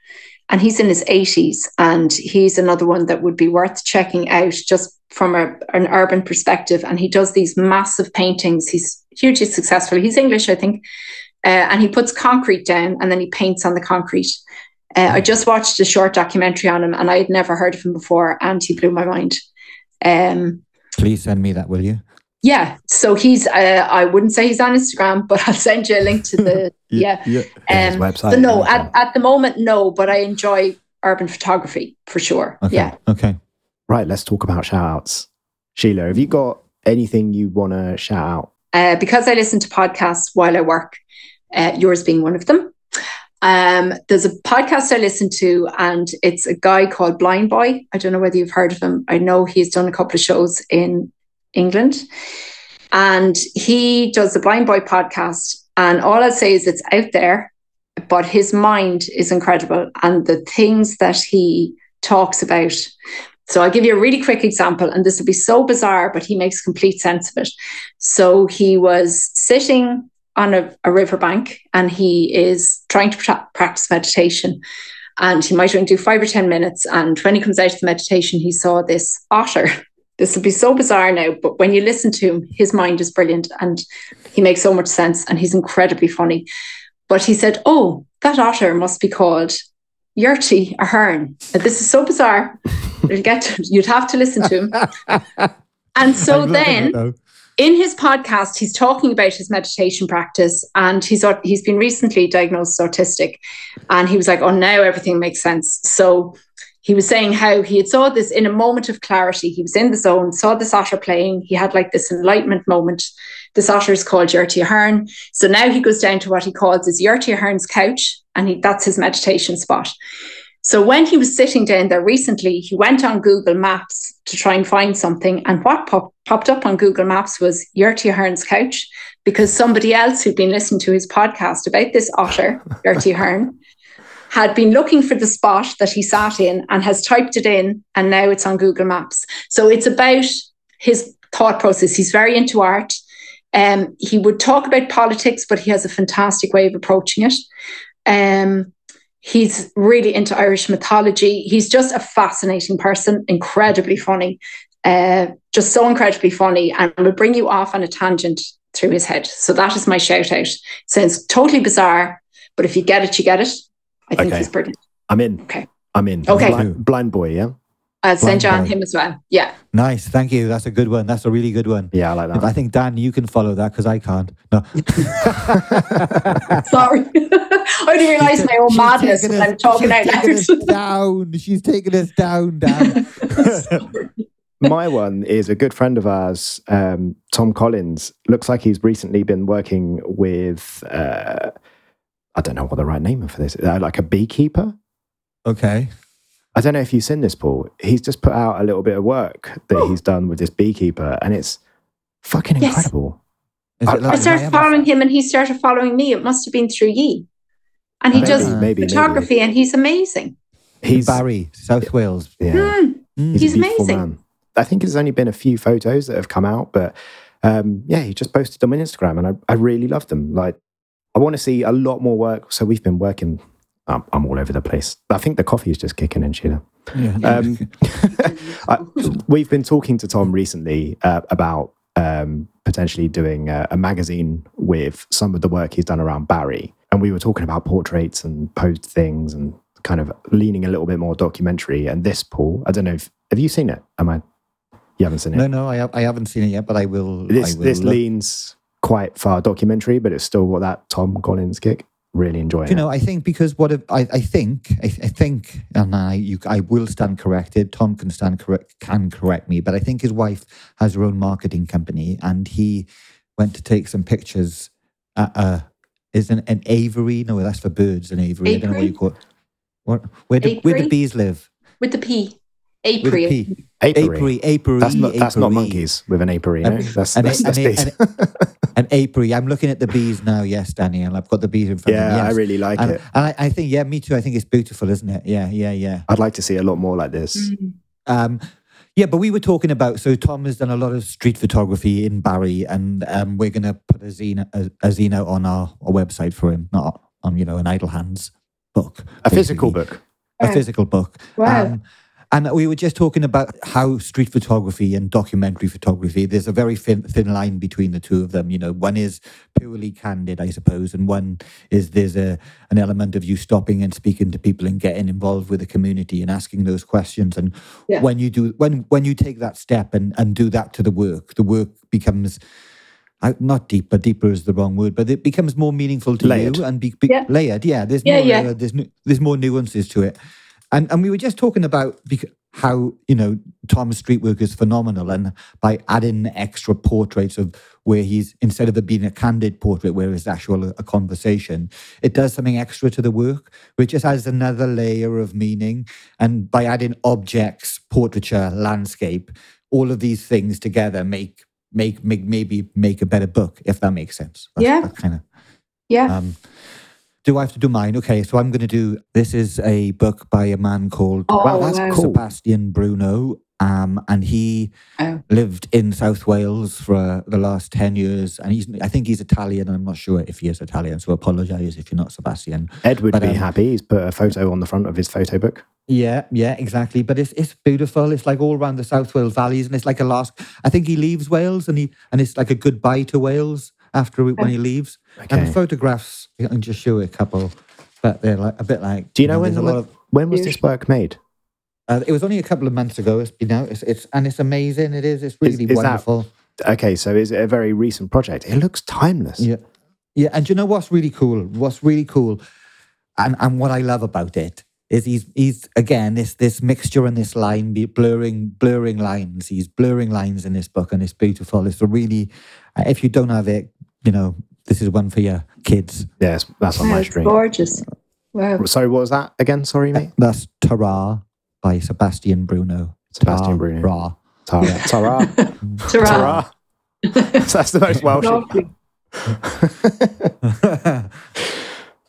and he's in his 80s, and he's another one that would be worth checking out just from a, an urban perspective. And he does these massive paintings. He's hugely successful. He's English, I think, uh, and he puts concrete down and then he paints on the concrete. Uh, I just watched a short documentary on him, and I had never heard of him before, and he blew my mind. Um, Please send me that, will you? Yeah, so he's. Uh, I wouldn't say he's on Instagram, but *laughs* I'll send you a link to the. *laughs* yeah, yeah. Yeah, his um, website. so no, yeah, at, at the moment, no, but I enjoy urban photography for sure. Okay. Yeah. Okay. Right, let's talk about shout outs. Sile, have you got anything you want to shout out? Uh, because I listen to podcasts while I work, uh, yours being one of them. Um, there's a podcast I listen to, and it's a guy called Blindboy. I don't know whether you've heard of him. I know he's done a couple of shows in England, and he does the Blindboy podcast. And all I'll say is it's out there, but his mind is incredible, and the things that he talks about. So I'll give you a really quick example, and this will be so bizarre, but he makes complete sense of it. So he was sitting on a, a riverbank and he is trying to pra- practice meditation. And he might only do five or 10 minutes. And when he comes out of the meditation, he saw this otter. *laughs* This will be so bizarre now, but when you listen to him, his mind is brilliant and he makes so much sense and he's incredibly funny. But he said, Oh, that otter must be called Yurti Ahern. And this is so bizarre. *laughs* You'll get to, you'd have to listen to him. *laughs* And so then in his podcast, he's talking about his meditation practice, and he's he's been recently diagnosed as autistic, and he was like, "Oh, now everything makes sense." So he was saying how he had saw this in a moment of clarity. He was in the zone, saw this otter playing. He had like this enlightenment moment. This otter is called Yurti Ahern. So now he goes down to what he calls his Yurti Ahern's couch, and he, that's his meditation spot. So when he was sitting down there recently, he went on Google Maps to try and find something. And what pop- popped up on Google Maps was Yurti Ahern's couch, because somebody else who'd been listening to his podcast about this otter, Yurti Ahern, had been looking for the spot that he sat in and has typed it in, and now it's on Google Maps. So it's about his thought process. He's very into art. Um, he would talk about politics, but he has a fantastic way of approaching it. Um, he's really into Irish mythology. He's just a fascinating person, incredibly funny, uh, just so incredibly funny, and will bring you off on a tangent through his head. So that is my shout out. Sounds totally bizarre, but if you get it, you get it. I think Okay. he's brilliant. I'm in. Okay. I'm in. Okay. Blind, blind boy, yeah? I'll send you boy. him as well. Yeah. Nice. Thank you. That's a good one. That's a really good one. Yeah, I like that. I think Dan, you can follow that because I can't. No. *laughs* Sorry. *laughs* I only realised my own madness taking when us- I'm talking she's out taking us loud. *laughs* down. She's taking us down, Dan. my one is a good friend of ours, um, Tom Collins. Looks like he's recently been working with, uh, I don't know what the right name for this, uh, like a beekeeper. Okay. I don't know if you've seen this, Paul. He's just put out a little bit of work that Oh. he's done with this beekeeper, and it's fucking Yes. incredible. Is I- it like I started Maya following him and he started following me. It must have been through ye. And he Maybe, does maybe, maybe. photography and he's amazing. He's Barry, South Wales. yeah. Hmm. Mm. He's a beautiful amazing. man. I think there's only been a few photos that have come out, but um, yeah, he just posted them on Instagram, and I, I really love them. Like, I want to see a lot more work. So we've been working. Um, I'm all over the place. I think the coffee is just kicking in, Sile. Yeah. Um, *laughs* I, we've been talking to Tom recently uh, about um, potentially doing a, a magazine with some of the work he's done around Barry, and we were talking about portraits and posed things and kind of leaning a little bit more documentary. And this, Paul, I don't know if have you seen it? Am I? You haven't seen it. no, no, I, I haven't seen it yet, but I will. this I will this leans quite far documentary, but it's still got that Tom Collins kick. Really enjoying you it. know, I think because what if, I, I think, I, I think, and I, you, I will stand corrected. Tom can stand correct, can correct me, but I think his wife has her own marketing company, and he went to take some pictures. At a, is an, an aviary? No, that's for birds. An aviary. I don't know what you call it. What? Where do where do bees live? With the P. With a Apiary. P. apiary. Apiary. Apiary. That's not that's not monkeys with an apiary. No, An- that's an- that's, that's bees. an- An apiary. I'm looking at the bees now. Yes, Daniel. I've got the bees in front of me. yeah, I really like and, it. and I, I think, yeah, me too. I think it's beautiful, isn't it? Yeah, yeah, yeah. I'd like to see a lot more like this. Mm. Um, yeah, but we were talking about so Tom has done a lot of street photography in Barry, and um, we're going to put a zine a, a zine out on our, our website for him, not on you know an idle hands book, A physical book. a physical book. Wow. Um, and we were just talking about how street photography and documentary photography, there's a very thin, thin line between the two of them. You know, one is purely candid, I suppose, and one is there's a an element of you stopping and speaking to people and getting involved with the community and asking those questions. And Yeah. when you do, when when you take that step and and do that to the work, the work becomes. Not deeper, deeper is the wrong word, but it becomes more meaningful to Layered. you and be, be Yeah. layered. Yeah, there's Yeah, more, yeah. uh, there's there's more nuances to it. And and we were just talking about how you know Tom's street work is phenomenal, and by adding extra portraits of where he's instead of it being a candid portrait where it's actual a, conversation, it does something extra to the work, which just adds another layer of meaning. And by adding objects, portraiture, landscape, all of these things together make make make maybe make a better book if that makes sense. Yeah. kind of. Yeah. Um, do I have to do mine? Okay, so I'm going to do. This is a book by a man called oh, wow, that's wow. cool. Sebastien Bruno, um, and he Oh. lived in South Wales for uh, the last ten years. And he's, I think he's Italian. I'm not sure if he is Italian, so apologise if you're not Sebastian. Ed would But, be um, happy. He's put a photo on the front of his photo book. Yeah, yeah, exactly. But it's it's beautiful. It's like all around the South Wales valleys, and it's like a last. I think he leaves Wales, and he and it's like a goodbye to Wales after when he leaves. And the photographs, I can just show you a couple, but they're like a bit like. Do you know when there's a when, lot of when was this work made? Uh, it was only a couple of months ago. It's been out. It's, it's and it's amazing. It is. It's really is that- wonderful. Okay, so is it a very recent project? It looks timeless. Yeah, yeah. And do you know what's really cool? What's really cool, and and what I love about it is he's he's again this this mixture and this line be blurring blurring lines. He's blurring lines in this book, and it's beautiful. It's a really. If you don't have it, you know this is one for your kids. Yes, that's on Wow, my it's stream. gorgeous. Wow. Sorry, what was that again? Sorry, mate. That's Ta-ra by Sebastien Bruno. Sebastien Bruno. *laughs* Tara. Tara. Tara. Ta-ra. *laughs* *laughs* Tara. That's the most Welsh. Lovely.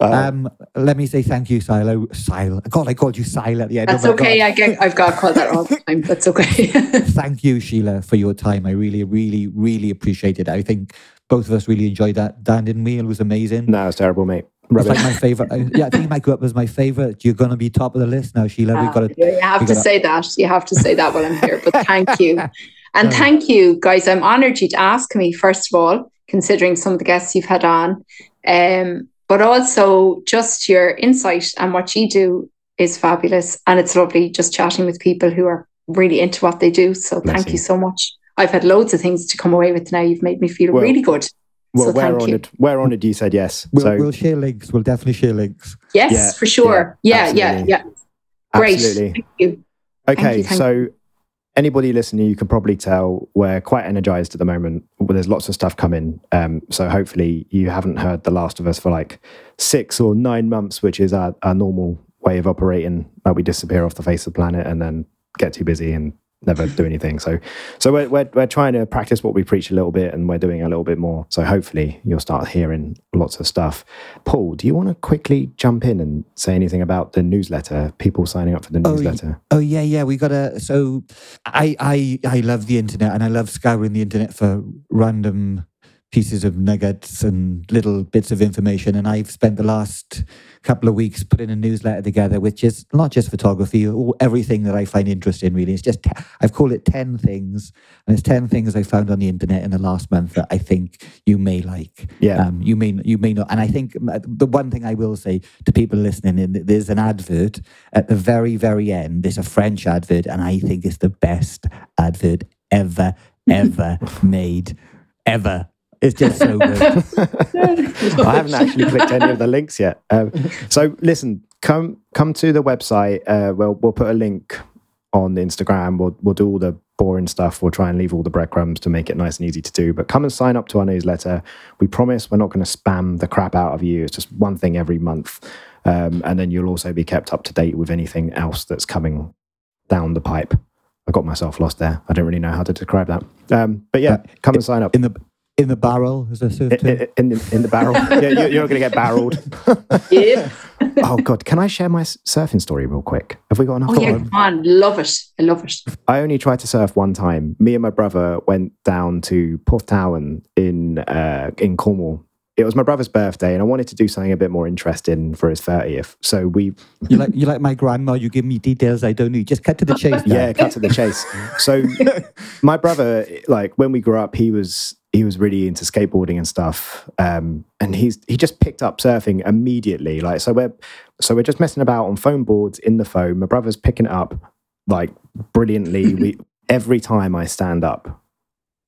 Uh, Um, let me say thank you, Silo. Silo. God, I called you Silo at the end. That's Oh okay. God. I get, I've got called that all the time. That's okay. Thank you, Sile, for your time. I really, really, really appreciate it. I think both of us really enjoyed that. Dan, didn't we? It was amazing. no, it's terrible, mate. It's like my favorite. Yeah, I think it might go up as my favorite. You're going to be top of the list now, Sile. We've got to. You have to gotta- say that. You have to say that while I'm here. But thank you. And thank you, guys. I'm honored you to ask me, first of all, considering some of the guests you've had on. Um, but also just your insight and what you do is fabulous. And it's lovely just chatting with people who are really into what they do. So Bless thank you. you so much. I've had loads of things to come away with now. You've made me feel Well, really good. well, so we're thank you. honoured. We're honoured you said yes. We'll, so we'll share links. We'll definitely share links. Yes, Yeah, for sure. yeah, Yeah, yeah, absolutely. yeah. Great. absolutely. Thank you. Okay, you, thank so anybody listening, you can probably tell we're quite energized at the moment. Well, there's lots of stuff coming. Um, so hopefully you haven't heard The Last of Us for like six or nine months, which is our, our normal way of operating. Like we disappear off the face of the planet and then get too busy and never do anything. So, so we're, we're, we're trying to practice what we preach a little bit and we're doing a little bit more. So hopefully you'll start hearing lots of stuff. Paul, do you want to quickly jump in and say anything about the newsletter, people signing up for the Oh, newsletter? Oh yeah, yeah. We got to. So I, I, I love the internet, and I love scouring the internet for random pieces of nuggets and little bits of information. And I've spent the last couple of weeks putting a newsletter together, which is not just photography, or everything that I find interesting. Really, it's just I've called it ten things, and it's ten things I found on the internet in the last month that I think you may like. Yeah. Um, you may you may not, and I think uh, the one thing I will say to people listening, in there's an advert at the very very end. There's a French advert, and I think it's the best advert ever ever *laughs* made ever. It's just so good. *laughs* I haven't actually clicked any of the links yet. Um, so listen, come come to the website. Uh, we'll we'll put a link on Instagram. We'll we'll do all the boring stuff. We'll try and leave all the breadcrumbs to make it nice and easy to do. But come and sign up to our newsletter. We promise we're not going to spam the crap out of you. It's just one thing every month, um, and then you'll also be kept up to date with anything else that's coming down the pipe. I got myself lost there. I don't really know how to describe that. Um, but yeah, come and sign up. in the in the barrel as a sort of In, in, the, in the barrel. *laughs* yeah, you're, you're not going to get barreled. *laughs* Yeah. oh God, can I share my surfing story real quick? Have we got enough Oh yeah, time? come on, love it. I love it. I only tried to surf one time. Me and my brother went down to Porthtowan in uh, in Cornwall. It was my brother's birthday, and I wanted to do something a bit more interesting for his thirtieth. So we, you like you like my grandma. You give me details I don't need. Just cut to the chase. Dan. *laughs* yeah, cut to the chase. So my brother, like when we grew up, he was he was really into skateboarding and stuff. Um, and he's he just picked up surfing immediately. Like so we're so we're just messing about on foam boards in the foam. My brother's picking it up like brilliantly. *laughs* we every time I stand up,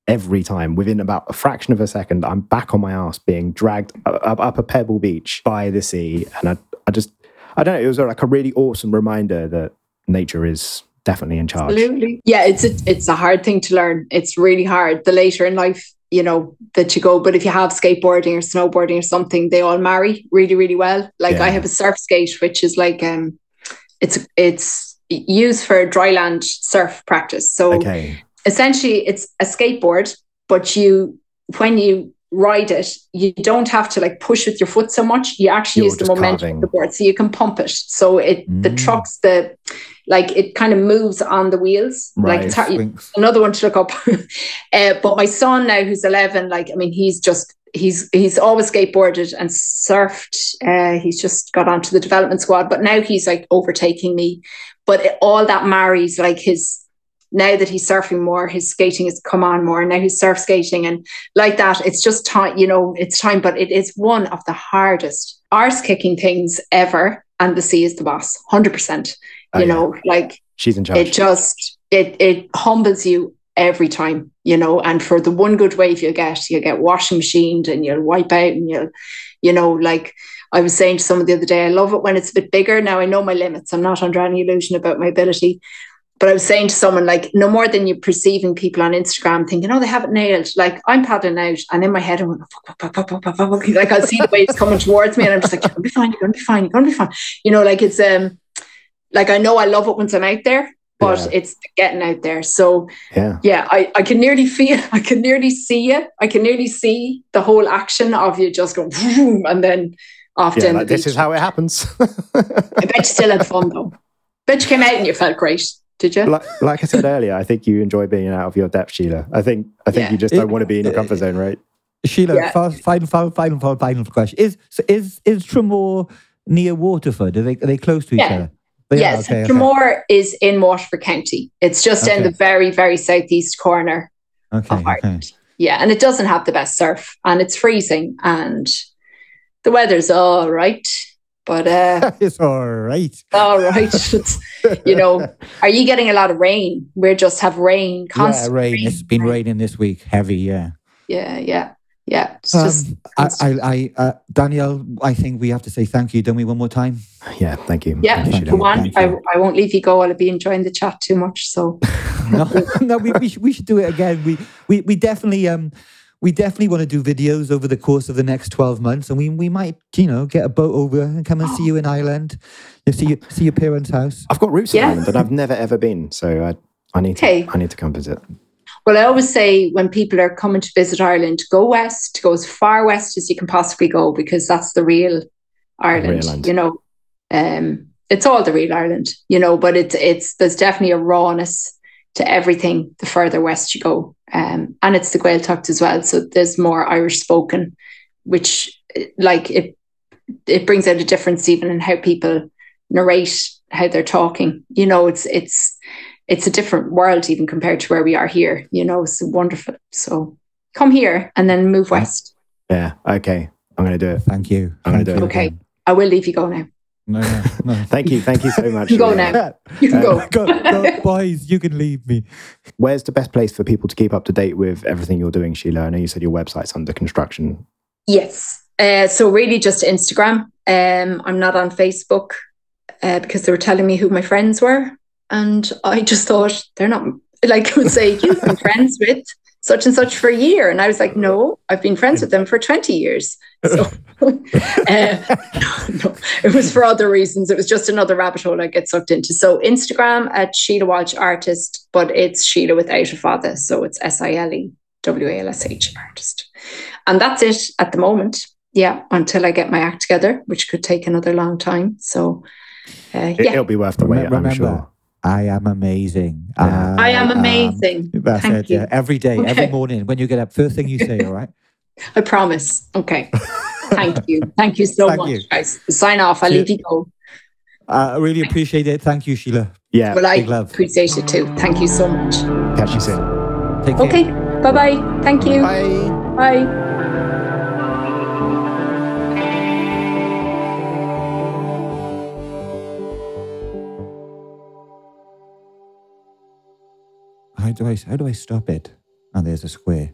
every time within about a fraction of a second, I'm back on my ass being dragged up, up a pebble beach by the sea. And I I just I don't know, it was like a really awesome reminder that nature is definitely in charge. Absolutely. Yeah, it's a it's a hard thing to learn. It's really hard. The later in life, you know, that you go. But if you have skateboarding or snowboarding or something, they all marry really, really well. Like Yeah. I have a surf skate, which is like um it's it's used for dryland surf practice. So Okay. essentially it's a skateboard, but you when you ride it, you don't have to like push with your foot so much. You actually You're use the momentum carving. of the board. So you can pump it. So it the Mm. trucks, the like it kind of moves on the wheels. Like it's hard, another one to look up. *laughs* uh, but my son now, who's 11, like, I mean, he's just, he's he's always skateboarded and surfed. Uh, he's just got onto the development squad, but now he's like overtaking me. But it, all that marries like his, now that he's surfing more, his skating has come on more. Now he's surf skating and like that. It's just time, you know, it's time, but it is one of the hardest arse kicking things ever. And the sea is the boss, 100%. Oh, you yeah. know, like She's in charge. it just it it humbles you every time you know and for the one good wave you get you get washing machined and you'll wipe out and you'll you know like i was saying to someone the other day i love it when it's a bit bigger. Now i know my limits. I'm not under any illusion about my ability. But i was saying to someone like no more than you perceiving people on instagram thinking oh they have it nailed like i'm paddling out and in my head i'm going fuck, fuck, fuck, fuck, like i'll see the waves coming towards me and i'm just like you're gonna be fine you're gonna be fine you're gonna be fine. You know like it's um like I know I love it once I'm out there, but Yeah. it's getting out there. So yeah. yeah, I, I can nearly feel, *laughs* I can nearly see you. I can nearly see the whole action of you just going vroom, and then off Yeah, like, the this beach. is how it happens. *laughs* I bet you still had fun though. Bet you came out and you felt great. Did you? like, like I said earlier, I think you enjoy being out of your depth, Sile. I think I think Yeah. you just don't want to be in your comfort zone, right? Sile, Yeah. final, final, final, final, final, final question: Is so is is Tramore near Waterford? Are they are they close to each Yeah. other? They yes, okay, okay. Tramore is in Waterford County. It's just in the very, very southeast corner Okay, of okay. Ireland. Yeah, and it doesn't have the best surf, and it's freezing, and the weather's all right. But uh, *laughs* it's all right. all right, It's- you know, *laughs* are you getting a lot of rain? We just have rain, constantly. Yeah, constant rain. It's been raining this week, heavy. Yeah. Yeah, yeah, yeah. It's Um, just I, I, I uh, Danielle, I think we have to say thank you. Don't we? One more time. Yeah, thank you. yeah. Thank you, Thank Go Sile. on. Thank I, you. I won't leave you go. I'll be enjoying the chat too much. So *laughs* no, no, we, we, should, we should do it again. We, we, we definitely, um, we definitely want to do videos over the course of the next 12 months and we, we might you know get a boat over and come and see you in ireland you see, see your parents house i've got roots yeah. in ireland and i've never ever been so i, I need to okay. i need to come visit well i always say when people are coming to visit ireland go west go as far west as you can possibly go because that's the real ireland real you know um, it's all the real ireland you know but it's it's there's definitely a rawness to everything the further west you go. Um, and it's the Gaeltacht as well. So there's more Irish spoken, which like it it brings out a difference even in how people narrate how they're talking. You know, it's it's it's a different world even compared to where we are here. You know, it's wonderful. So come here and then move west. Yeah. Okay. I'm going to do it. Thank you. I'm going to do it. Okay. I will leave you go now. No, no, no. *laughs* Thank you. Thank you so *laughs* much. You go now. You can go. *laughs* go, go. Boys, you can leave me. Where's the best place for people to keep up to date with everything you're doing, Sile? I know you said your website's under construction. Yes. Uh, so really just Instagram. Um, I'm not on Facebook uh, because they were telling me who my friends were. And I just thought they're not like I *laughs* would say, you've been friends with such and such for a year. And I was like, no, I've been friends with them for 20 years. So *laughs* uh, no, it was for other reasons. It was just another rabbit hole I get sucked into. So Instagram at Sile Walsh Artist, but it's Sile without a fada. So it's S I L E W A L S H artist. And that's it at the moment. Yeah, until I get my act together, which could take another long time. So uh, yeah. It'll be worth the wait, I'm sure. I am amazing. Yeah. I, I, am um, amazing. that's Thank it. You. Yeah. Every day, okay. every morning, when you get up, first thing you say, *laughs* all right? I promise. Okay. *laughs* Thank you. Thank you so Thank much, you. guys. Sign off. I'll leave you go. I really appreciate it. Thank you, Sile. Yeah. Well, I appreciate it too. Thank you so much. Catch you soon. Take care. Okay. Bye bye. Thank you. Bye. Bye. Do I how do I stop it? And there's a square.